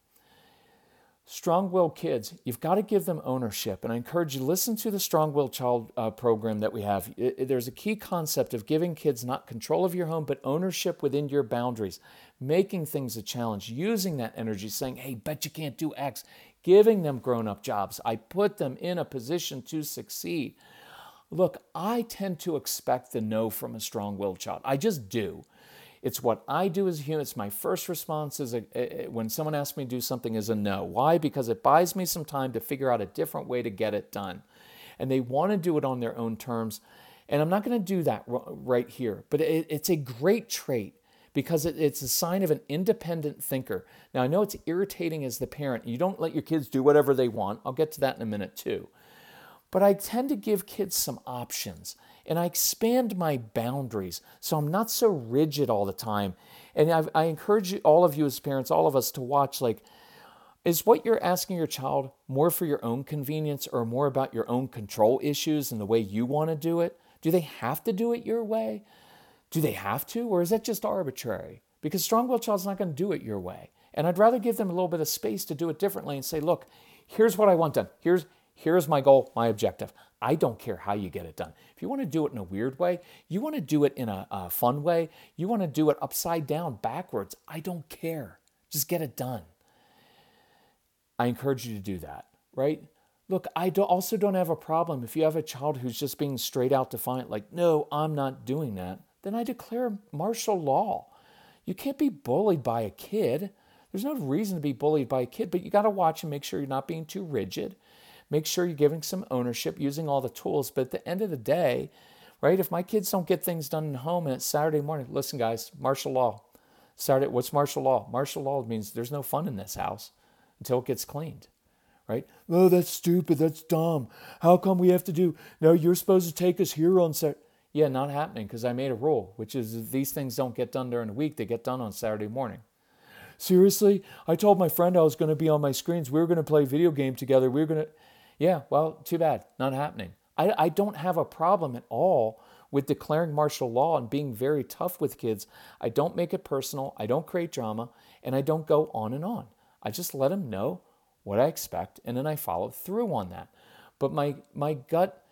strong willed kids, you've got to give them ownership. And I encourage you listen to the strong willed child uh, program that we have. It, it, there's a key concept of giving kids not control of your home, but ownership within your boundaries, making things a challenge, using that energy, saying, hey, bet you can't do X, giving them grown up jobs. I put them in a position to succeed. Look, I tend to expect the no from a strong willed child. I just do. It's what I do as a human. It's my first response is a, a, when someone asks me to do something is a no. Why? Because it buys me some time to figure out a different way to get it done. And they want to do it on their own terms. And I'm not going to do that right here, but it, it's a great trait because it, it's a sign of an independent thinker. Now, I know it's irritating as the parent. You don't let your kids do whatever they want. I'll get to that in a minute, too. But I tend to give kids some options and I expand my boundaries so I'm not so rigid all the time. And I've, i encourage you, all of you as parents, all of us to watch like, is what you're asking your child more for your own convenience or more about your own control issues and the way you want to do it? Do they have to do it your way? Do they have to? Or is that just arbitrary? Because strong willed child's not going to do it your way. And I'd rather give them a little bit of space to do it differently and say, look, here's what I want done. Here's, here's my goal, my objective. I don't care how you get it done. If you want to do it in a weird way, you want to do it in a, a fun way, you want to do it upside down, backwards, I don't care. Just get it done. I encourage you to do that, right? Look, I do also don't have a problem if you have a child who's just being straight out defiant, like, no, I'm not doing that, then I declare martial law. You can't be bullied by a kid. There's no reason to be bullied by a kid, but you got to watch and make sure you're not being too rigid. Make sure you're giving some ownership using all the tools. But at the end of the day, right, if my kids don't get things done at home and it's Saturday morning, listen, guys, martial law. Saturday, what's martial law? Martial law means there's no fun in this house until it gets cleaned right? Oh, that's stupid. That's dumb. How come we have to do? No, you're supposed to take us here on Saturday. Yeah, not happening because I made a rule, which is these things don't get done during the week, they get done on Saturday morning. Seriously, I told my friend I was going to be on my screens. We were going to play video game together. We were going to. Yeah, well, too bad. Not happening. I, I don't have a problem at all with declaring martial law and being very tough with kids. I don't make it personal, I don't create drama, and I don't go on and on. I just let them know what I expect and then I follow through on that. But my my gut,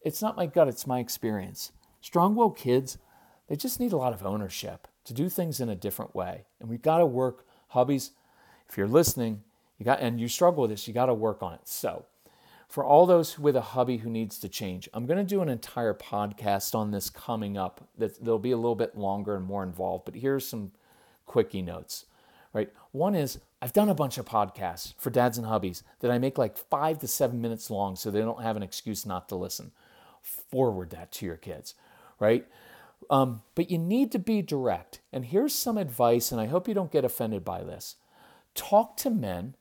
it's not my gut, it's my experience. Strong-willed kids, they just need a lot of ownership to do things in a different way. And we've got to work hubbies. If you're listening, you got and you struggle with this, you got to work on it. So, for all those with a hubby who needs to change, I'm going to do an entire podcast on this coming up. That they'll be a little bit longer and more involved. But here's some quickie notes. Right, one is I've done a bunch of podcasts for dads and hubbies that I make like five to seven minutes long, so they don't have an excuse not to listen. Forward that to your kids, right? Um, but you need to be direct. And here's some advice, and I hope you don't get offended by this. Talk to men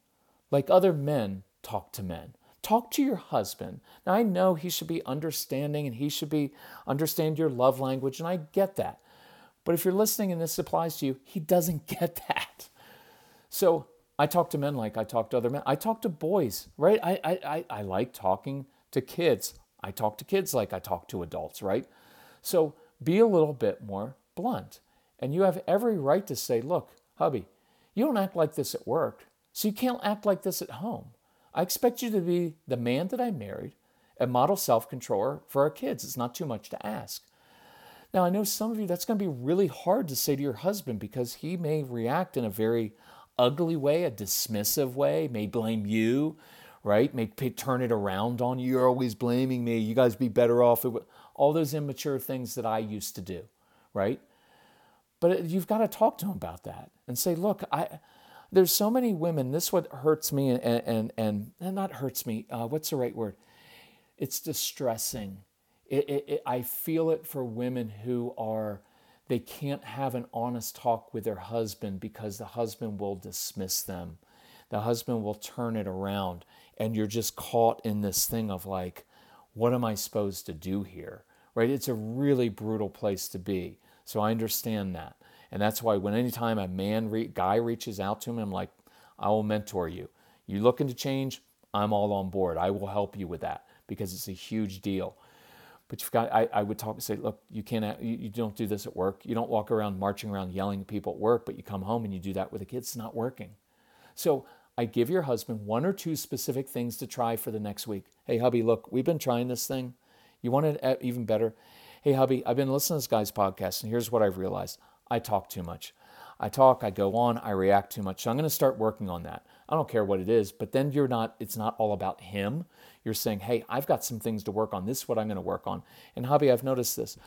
like other men talk to men. Talk to your husband. Now, I know he should be understanding and he should be understand your love language, and I get that. But if you're listening and this applies to you, he doesn't (laughs) get that. So I talk to men like I talk to other men. I talk to boys, right? I, I, I, like talking to kids. I talk to kids like I talk to adults, right? So be a little bit more blunt. And you have every right to say, look, hubby, you don't act like this at work, so you can't act like this at home. I expect you to be the man that I married, a model self controller for our kids. It's not too much to ask. Now, I know some of you that's going to be really hard to say to your husband because he may react in a very ugly way, a dismissive way, may blame you, right? Make turn it around on you. You're always blaming me. You guys be better off. All those immature things that I used to do, right? But uh, you've got to talk to him about that and say, look, I there's so many women. This what hurts me and and and, and not hurts me. Uh, what's the right word? It's distressing. It, it, it, I feel it for women who are they can't have an honest talk with their husband because the husband will dismiss them. The husband will turn it around, and you're just caught in this thing of like, what am I supposed to do here? Right? It's a really brutal place to be. So I understand that. And that's why when anytime a man re- guy reaches out to me, I'm like, I will mentor you. You looking to change? I'm all on board. I will help you with that because it's a huge deal. But you've got, I, I would talk and say, look, you can't, you, you don't do this at work. You don't walk around marching around yelling at people at work, but you come home and you do that with the kids. It's not working. So I give your husband one or two specific things to try for the next week. Hey, hubby, look, we've been trying this thing. You want it uh, even better? Hey, hubby, I've been listening to this guy's podcast, and here's what I've realized I talk too much. I talk, I go on, I react too much. So I'm going to start working on that. I don't care what it is, but then you're not, it's not all about him. You're saying, hey, I've got some things to work on. This is what I'm going to work on. And hobby, I've noticed this.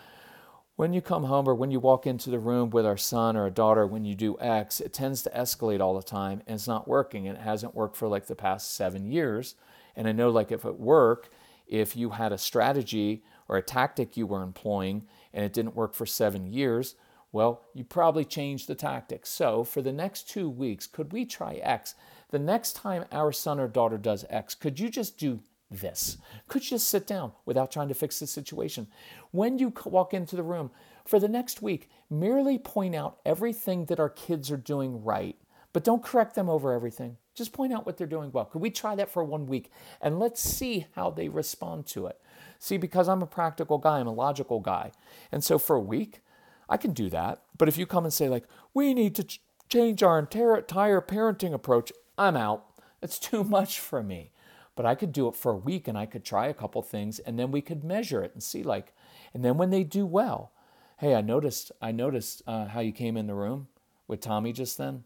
When you come home or when you walk into the room with our son or a daughter, when you do X, it tends to escalate all the time and it's not working. And it hasn't worked for like the past seven years. And I know, like, if at work, if you had a strategy or a tactic you were employing and it didn't work for seven years, well, you probably changed the tactics. So, for the next two weeks, could we try X? The next time our son or daughter does X, could you just do this? Could you just sit down without trying to fix the situation? When you walk into the room for the next week, merely point out everything that our kids are doing right, but don't correct them over everything. Just point out what they're doing well. Could we try that for one week and let's see how they respond to it? See, because I'm a practical guy, I'm a logical guy. And so for a week, I can do that. But if you come and say, like, we need to ch- change our entire, parenting approach, I'm out. It's (laughs) too much for me. But I could do it for a week and I could try a couple things and then we could measure it and see, like, and then when they do well, hey, I noticed, I noticed uh, how you came in the room with Tommy just then.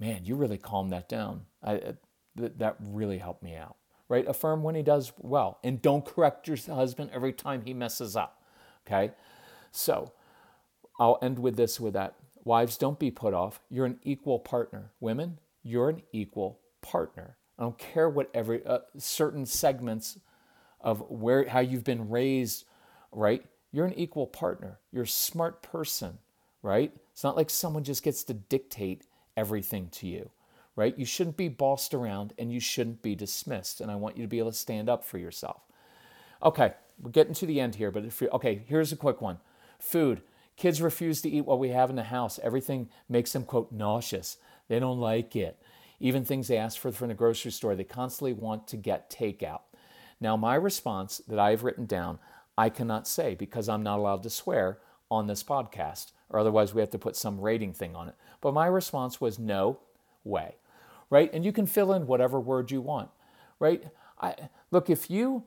Man, you really calmed that down. I, uh, th- that really helped me out, right? Affirm when he does well and don't correct your husband every time he messes up, okay? So, I'll end with this with that. Wives, don't be put off. You're an equal partner. Women, you're an equal partner. I don't care what every uh, certain segments of where how you've been raised, right? You're an equal partner. You're a smart person, right? It's not like someone just gets to dictate everything to you, right? You shouldn't be bossed around and you shouldn't be dismissed. And I want you to be able to stand up for yourself. Okay, we're getting to the end here, but if you okay, here's a quick one. Food. Kids refuse to eat what we have in the house. Everything makes them, quote, nauseous. They don't like it. Even things they ask for from the grocery store, they constantly want to get takeout. Now, my response that I've written down, I cannot say because I'm not allowed to swear on this podcast, or otherwise we have to put some rating thing on it. But my response was no way, right? And you can fill in whatever word you want, right? I, look, if you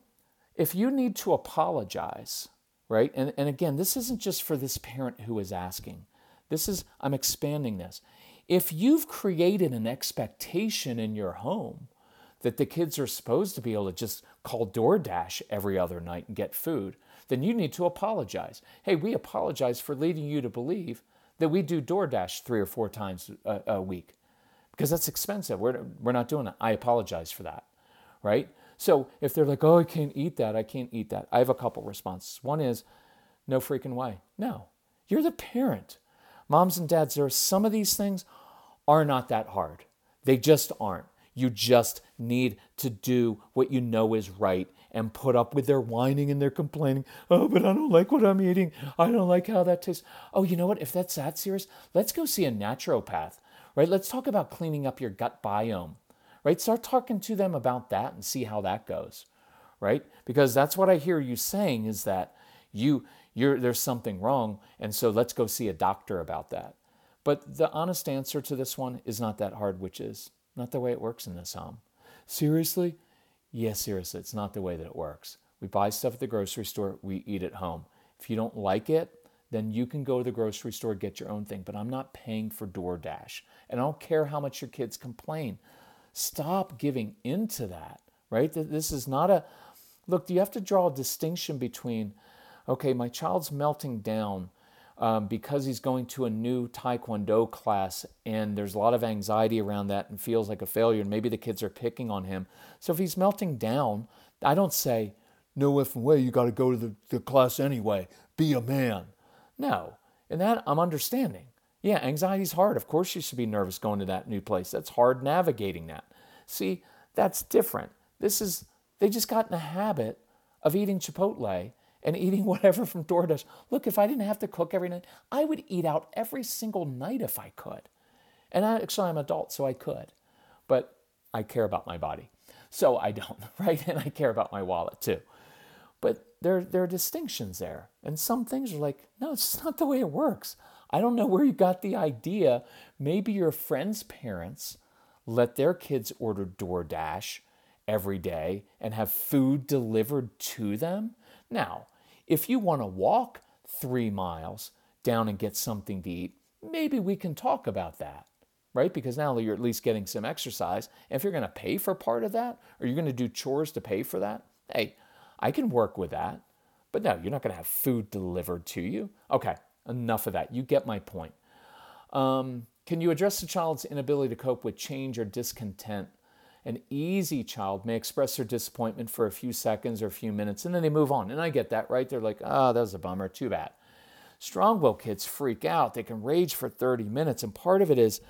if you need to apologize right? And, and again, this isn't just for this parent who is asking. This is, I'm expanding this. If you've created an expectation in your home that the kids are supposed to be able to just call DoorDash every other night and get food, then you need to apologize. Hey, we apologize for leading you to believe that we do DoorDash three or four times a, a week because that's expensive. We're, we're not doing it. I apologize for that, right? So if they're like, oh, I can't eat that, I can't eat that, I have a couple responses. One is, no freaking way. No, you're the parent. Moms and dads, there are some of these things are not that hard. They just aren't. You just need to do what you know is right and put up with their whining and their complaining. Oh, but I don't like what I'm eating. I don't like how that tastes. Oh, you know what? If that's that serious, let's go see a naturopath, right? Let's talk about cleaning up your gut biome right? Start talking to them about that and see how that goes, right? Because that's what I hear you saying is that you you're there's something wrong, and so let's go see a doctor about that. But the honest answer to this one is not that hard, which is not the way it works in this home. Seriously? Yes, seriously, it's not the way that it works. We buy stuff at the grocery store, we eat at home. If you don't like it, then you can go to the grocery store, get your own thing. But I'm not paying for DoorDash. And I don't care how much your kids complain. Stop giving into that, right? This is not a look, you have to draw a distinction between, okay, my child's melting down um, because he's going to a new Taekwondo class and there's a lot of anxiety around that and feels like a failure, and maybe the kids are picking on him. So if he's melting down, I don't say, no effing way, you got to go to the, the class anyway. Be a man. No. And that I'm understanding. Yeah, anxiety's hard. Of course, you should be nervous going to that new place. That's hard navigating that. See, that's different. This is, they just got in the habit of eating Chipotle and eating (laughs) whatever from DoorDash. Look, if I didn't have to cook every night, I would eat out every single night if I could. And I, actually, I'm an adult, so I could. But I care about my body. So I don't, (laughs) right? And I care about my wallet too. But there, there are distinctions there. And some things are like, no, it's not the way it works. I don't know where you got the idea. Maybe your friend's parents let their kids order DoorDash every day and have food delivered to them. Now, if you want to walk three miles down and get something to eat, maybe we can talk about that, right? Because now you're at least getting some exercise. And if you're going to pay for part of that, or you're going to do chores to pay for that, hey, I can work with that. But no, you're not going to have food delivered to you. Okay, enough of that. You get my point. Um, can you address the child's inability to cope with change or discontent? An easy child may express their disappointment for a few seconds or a few minutes and then they move on. And I get that, right? They're like, oh, that was a bummer, too bad. Strong willed kids freak out. They can rage for 30 minutes. And part of it is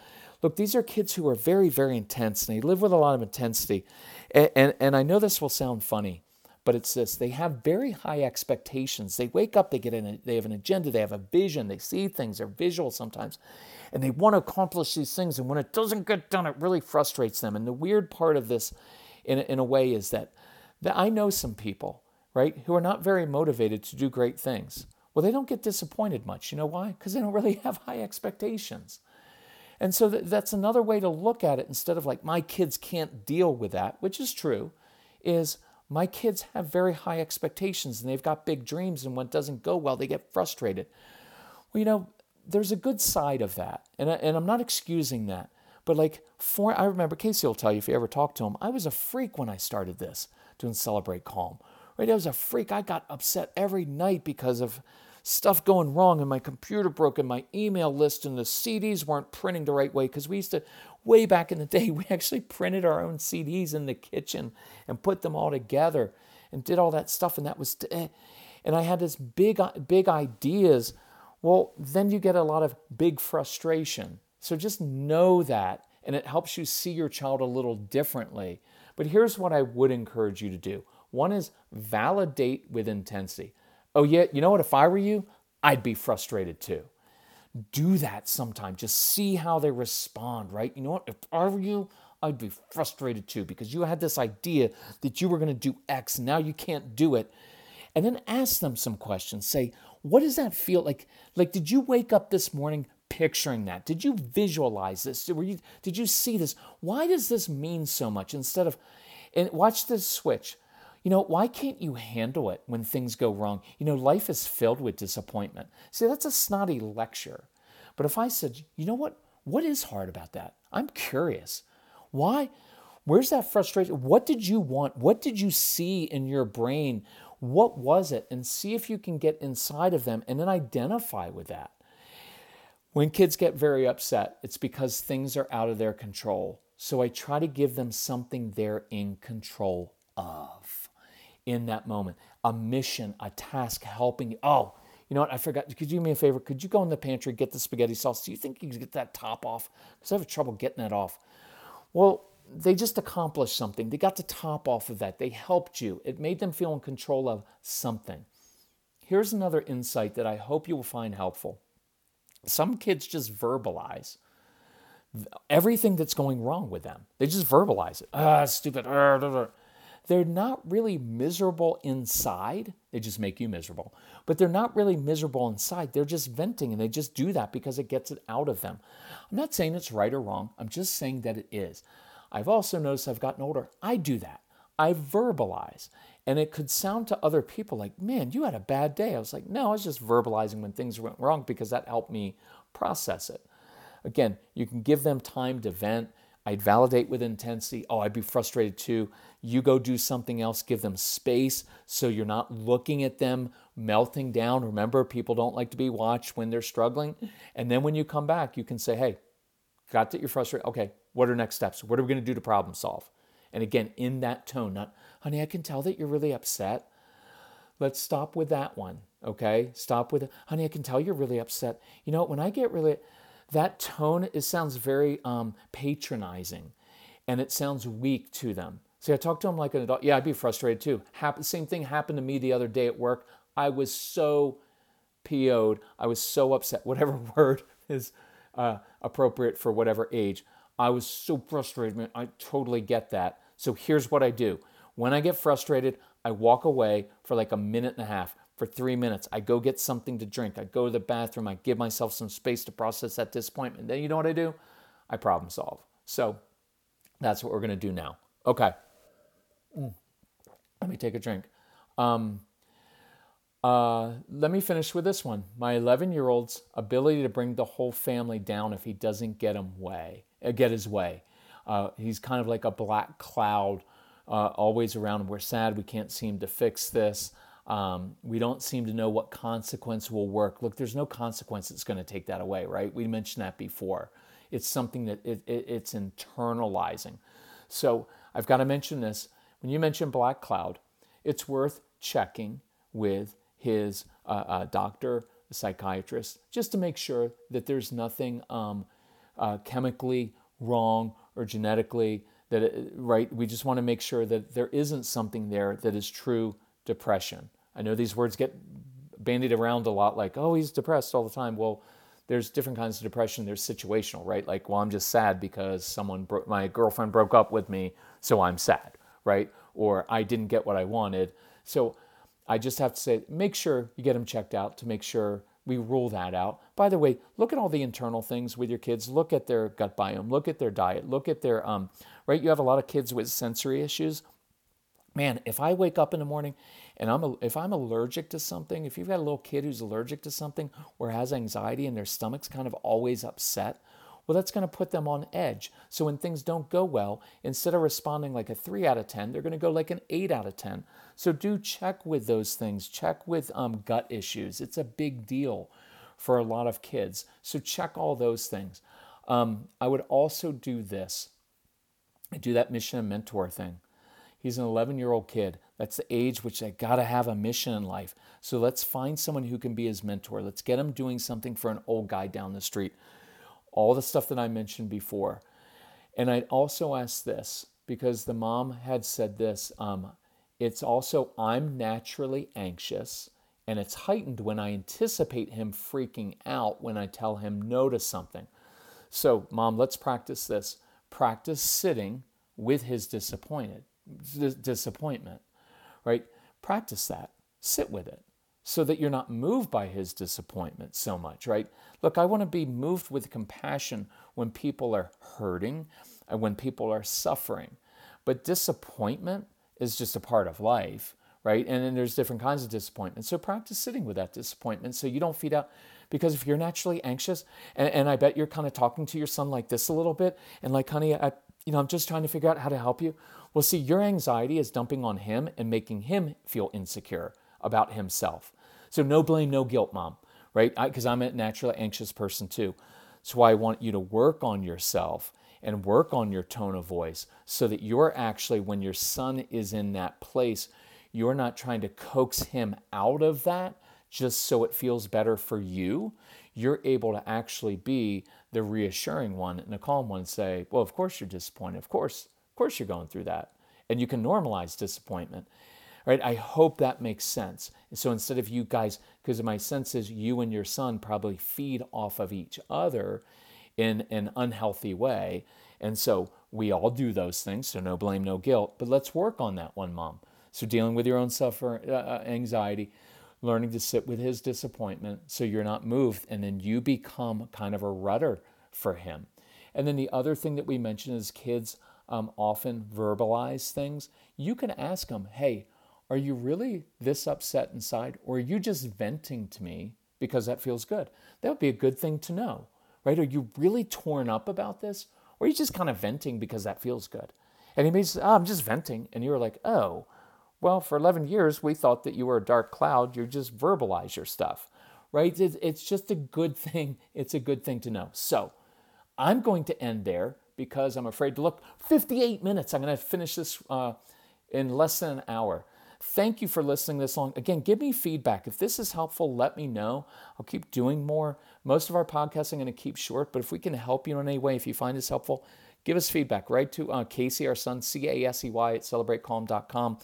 look, these are kids who are very, very intense and they live with a lot of intensity. And, and, and I know this will sound funny, but it's this they have very high expectations. They wake up, they get in, they have an agenda, they have a vision, they see things, they're visual sometimes and they want to accomplish these things. And when it doesn't get done, it really frustrates them. And the weird part of this, in, in a way, is that, that I know some people, right, who are not very motivated to do great things. Well, they don't get disappointed much. You know why? Because they don't really (laughs) have high expectations. And so that's another way to look at it instead of like, my kids can't deal with that, which is true, is my kids have very high expectations and they've got big dreams. And when it doesn't go well, they get frustrated. Well, you know, there's a good side of that. And, I, and I'm not excusing that. But like, for, I remember Casey will tell you if you ever talk to him, I was a freak when I started this, doing Celebrate Calm. Right? I was a freak. I got upset every night because of stuff going wrong and my computer broke and my email list and the CDs weren't printing the right way because we used to way back in the day (laughs) we actually printed our own CDs in the kitchen and put them all together and did all that stuff and that was eh. and I had this big big ideas well, then you get a lot of big frustration. So just know that, and it helps you see your child a little differently. But here's what I would encourage you to do one is validate with intensity. Oh, yeah, you know what? If I were you, I'd be frustrated too. Do that sometime. Just see how they respond, right? You know what? If I were you, I'd be frustrated too because you had this idea that you were going to do X, and now you can't do it. And then ask them some questions. Say, what does that feel like? Like, did you wake up this morning picturing that? Did you visualize this? Were you, did you see this? Why does this mean so much? Instead of, and watch this switch. You know, why can't you handle it when things go wrong? You know, life is filled with disappointment. See, that's a snotty lecture. But if I said, you know what? What is hard about that? I'm curious. Why? Where's that frustration? What did you want? What did you see in your brain what was it? And see if you can get inside of them and then identify with that. When kids get very upset, it's because things are out of their control. So I try to give them something they're in control of in that moment a mission, a task, helping. you. Oh, you know what? I forgot. Could you do me a favor? Could you go in the pantry, get the spaghetti sauce? Do you think you can get that top off? Because I have trouble getting that off. Well, they just accomplished something. They got the top off of that. They helped you. It made them feel in control of something. Here's another insight that I hope you will find helpful. Some kids just verbalize everything that's going wrong with them. They just verbalize it. Ah, stupid. They're not really miserable inside. They just make you miserable. But they're not really miserable inside. They're just venting and they just do that because it gets it out of them. I'm not saying it's right or wrong. I'm just saying that it is. I've also noticed I've gotten older. I do that. I verbalize. And it could sound to other people like, man, you had a bad day. I was like, no, I was just verbalizing when things went wrong because that helped me process it. Again, you can give them time to vent. I'd validate with intensity. Oh, I'd be frustrated too. You go do something else, give them space so you're not looking at them melting down. Remember, people don't like to be watched when they're struggling. And then when you come back, you can say, hey, got that you're frustrated. Okay, what are next steps? What are we going to do to problem solve? And again, in that tone, not, honey, I can tell that you're really upset. Let's stop with that one. Okay, stop with, it, honey, I can tell you're really upset. You know, when I get really, that tone, it sounds very um, patronizing and it sounds weak to them. See, I talk to them like an adult. Yeah, I'd be frustrated too. Happen, same thing happened to me the other day at work. I was so PO'd. I was so upset, whatever (laughs) word is uh, appropriate for whatever age. I was so frustrated, man. I totally get that. So here's what I do. When I get frustrated, I walk away for like a minute and a half for three minutes. I go get something to drink. I go to the bathroom. I give myself some space to process that disappointment. Then you know what I do? I problem solve. So that's what we're going to do now. Okay. Mm. Let me take a drink. Um, uh, let me finish with this one. My 11 year old's ability to bring the whole family down if he doesn't get him way, uh, get his way. Uh, he's kind of like a black cloud, uh, always around. We're sad. We can't seem to fix this. Um, we don't seem to know what consequence will work. Look, there's no consequence that's going to take that away, right? We mentioned that before. It's something that it, it, it's internalizing. So I've got to mention this. When you mention black cloud, it's worth checking with his uh, uh, doctor, psychiatrist, just to make sure that there's nothing um, uh, chemically wrong or genetically that it, right. We just want to make sure that there isn't something there that is true depression. I know these words get bandied around a lot like, oh, he's depressed all the time. Well, there's different kinds of depression. There's situational, right? Like, well, I'm just sad because someone, bro- my girlfriend broke up with me, so I'm sad, right? Or I didn't get what I wanted. So I just have to say, make sure you get them checked out to make sure we rule that out. By the way, look at all the internal things with your kids. Look at their gut biome. Look at their diet. Look at their, um, right? You have a lot of kids with sensory issues man, if I wake up in the morning and I'm if I'm allergic to something, if you've got a little kid who's allergic to something or has anxiety and their stomach's kind of always upset, well, that's going to put them on edge. So when things don't go well, instead of responding like a three out of 10, they're going to go like an eight out of 10. So do check with those things. Check with um, gut issues. It's a big deal for a lot of kids. So check all those things. Um, I would also do this. I do that mission and mentor thing. He's an 11 year old kid. That's the age which I got to have a mission in life. So let's find someone who can be his mentor. Let's get him doing something for an old guy down the street. All the stuff that I mentioned before. And I'd also ask this because the mom had said this. Um, it's also, I'm naturally anxious, and it's heightened when I anticipate him freaking out when I tell him no to something. So, mom, let's practice this. Practice sitting with his disappointed disappointment, right? Practice that. Sit with it so that you're not moved by his disappointment so much, right? Look, I want to be moved with compassion when people are hurting and when people are suffering. But disappointment is just a part of life, right? And then there's different kinds of disappointment. So practice sitting with that disappointment so you don't feed out. Because if you're naturally anxious, and, and I bet you're kind of talking to your son like this a little bit, and like, honey, I, you know, I'm just trying to figure out how to help you. Well, see, your anxiety is dumping on him and making him feel insecure about himself. So, no blame, no guilt, mom, right? Because I'm a naturally anxious person too. So, I want you to work on yourself and work on your tone of voice so that you're actually, when your son is in that place, you're not trying to coax him out of that just so it feels better for you. You're able to actually be the reassuring one and the calm one and say, Well, of course you're disappointed. Of course, of course you're going through that. And you can normalize disappointment. Right? I hope that makes sense. so instead of you guys, because my sense is you and your son probably feed off of each other in an unhealthy way. And so we all do those things, so no blame, no guilt. But let's work on that one, mom. So dealing with your own suffer uh, uh anxiety, learning to sit with his disappointment so you're not moved, and then you become kind of a rudder for him. And then the other thing that we mentioned is kids um, often verbalize things. You can ask them, hey, are you really this upset inside, or are you just venting to me because that feels good? That would be a good thing to know, right? Are you really torn up about this, Or are you just kind of venting because that feels good? And he says, oh, I'm just venting. And you were like, oh, well, for 11 years, we thought that you were a dark cloud. You just verbalize your stuff, right? It's just a good thing. It's a good thing to know. So I'm going to end there because I'm afraid to look. 58 minutes. I'm going to finish this uh, in less than an hour. Thank you for listening this long. Again, give me feedback. If this is helpful, let me know. I'll keep doing more. Most of our podcasts I'm going to keep short, but if we can help you in any way, if you find this helpful, give us feedback. Write to uh, Casey, our son, C A S E Y at celebratecalm.com.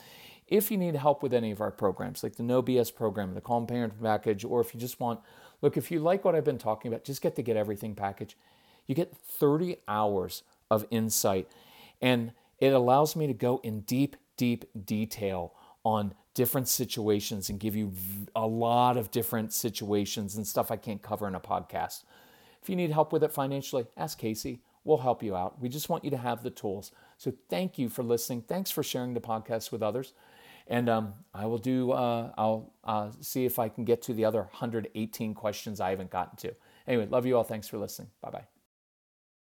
If you need help with any of our programs, like the No BS program, the Calm Parent package, or if you just want, look, if you like what I've been talking about, just get the Get Everything package. You get 30 hours of insight, and it allows me to go in deep, deep detail on different situations and give you a lot of different situations and stuff I can't cover in a podcast. If you need help with it financially, ask Casey. We'll help you out. We just want you to have the tools. So thank you for listening. Thanks for sharing the podcast with others. And um, I will do, uh, I'll uh, see if I can get to the other 118 questions I haven't gotten to. Anyway, love you all. Thanks for listening. Bye bye.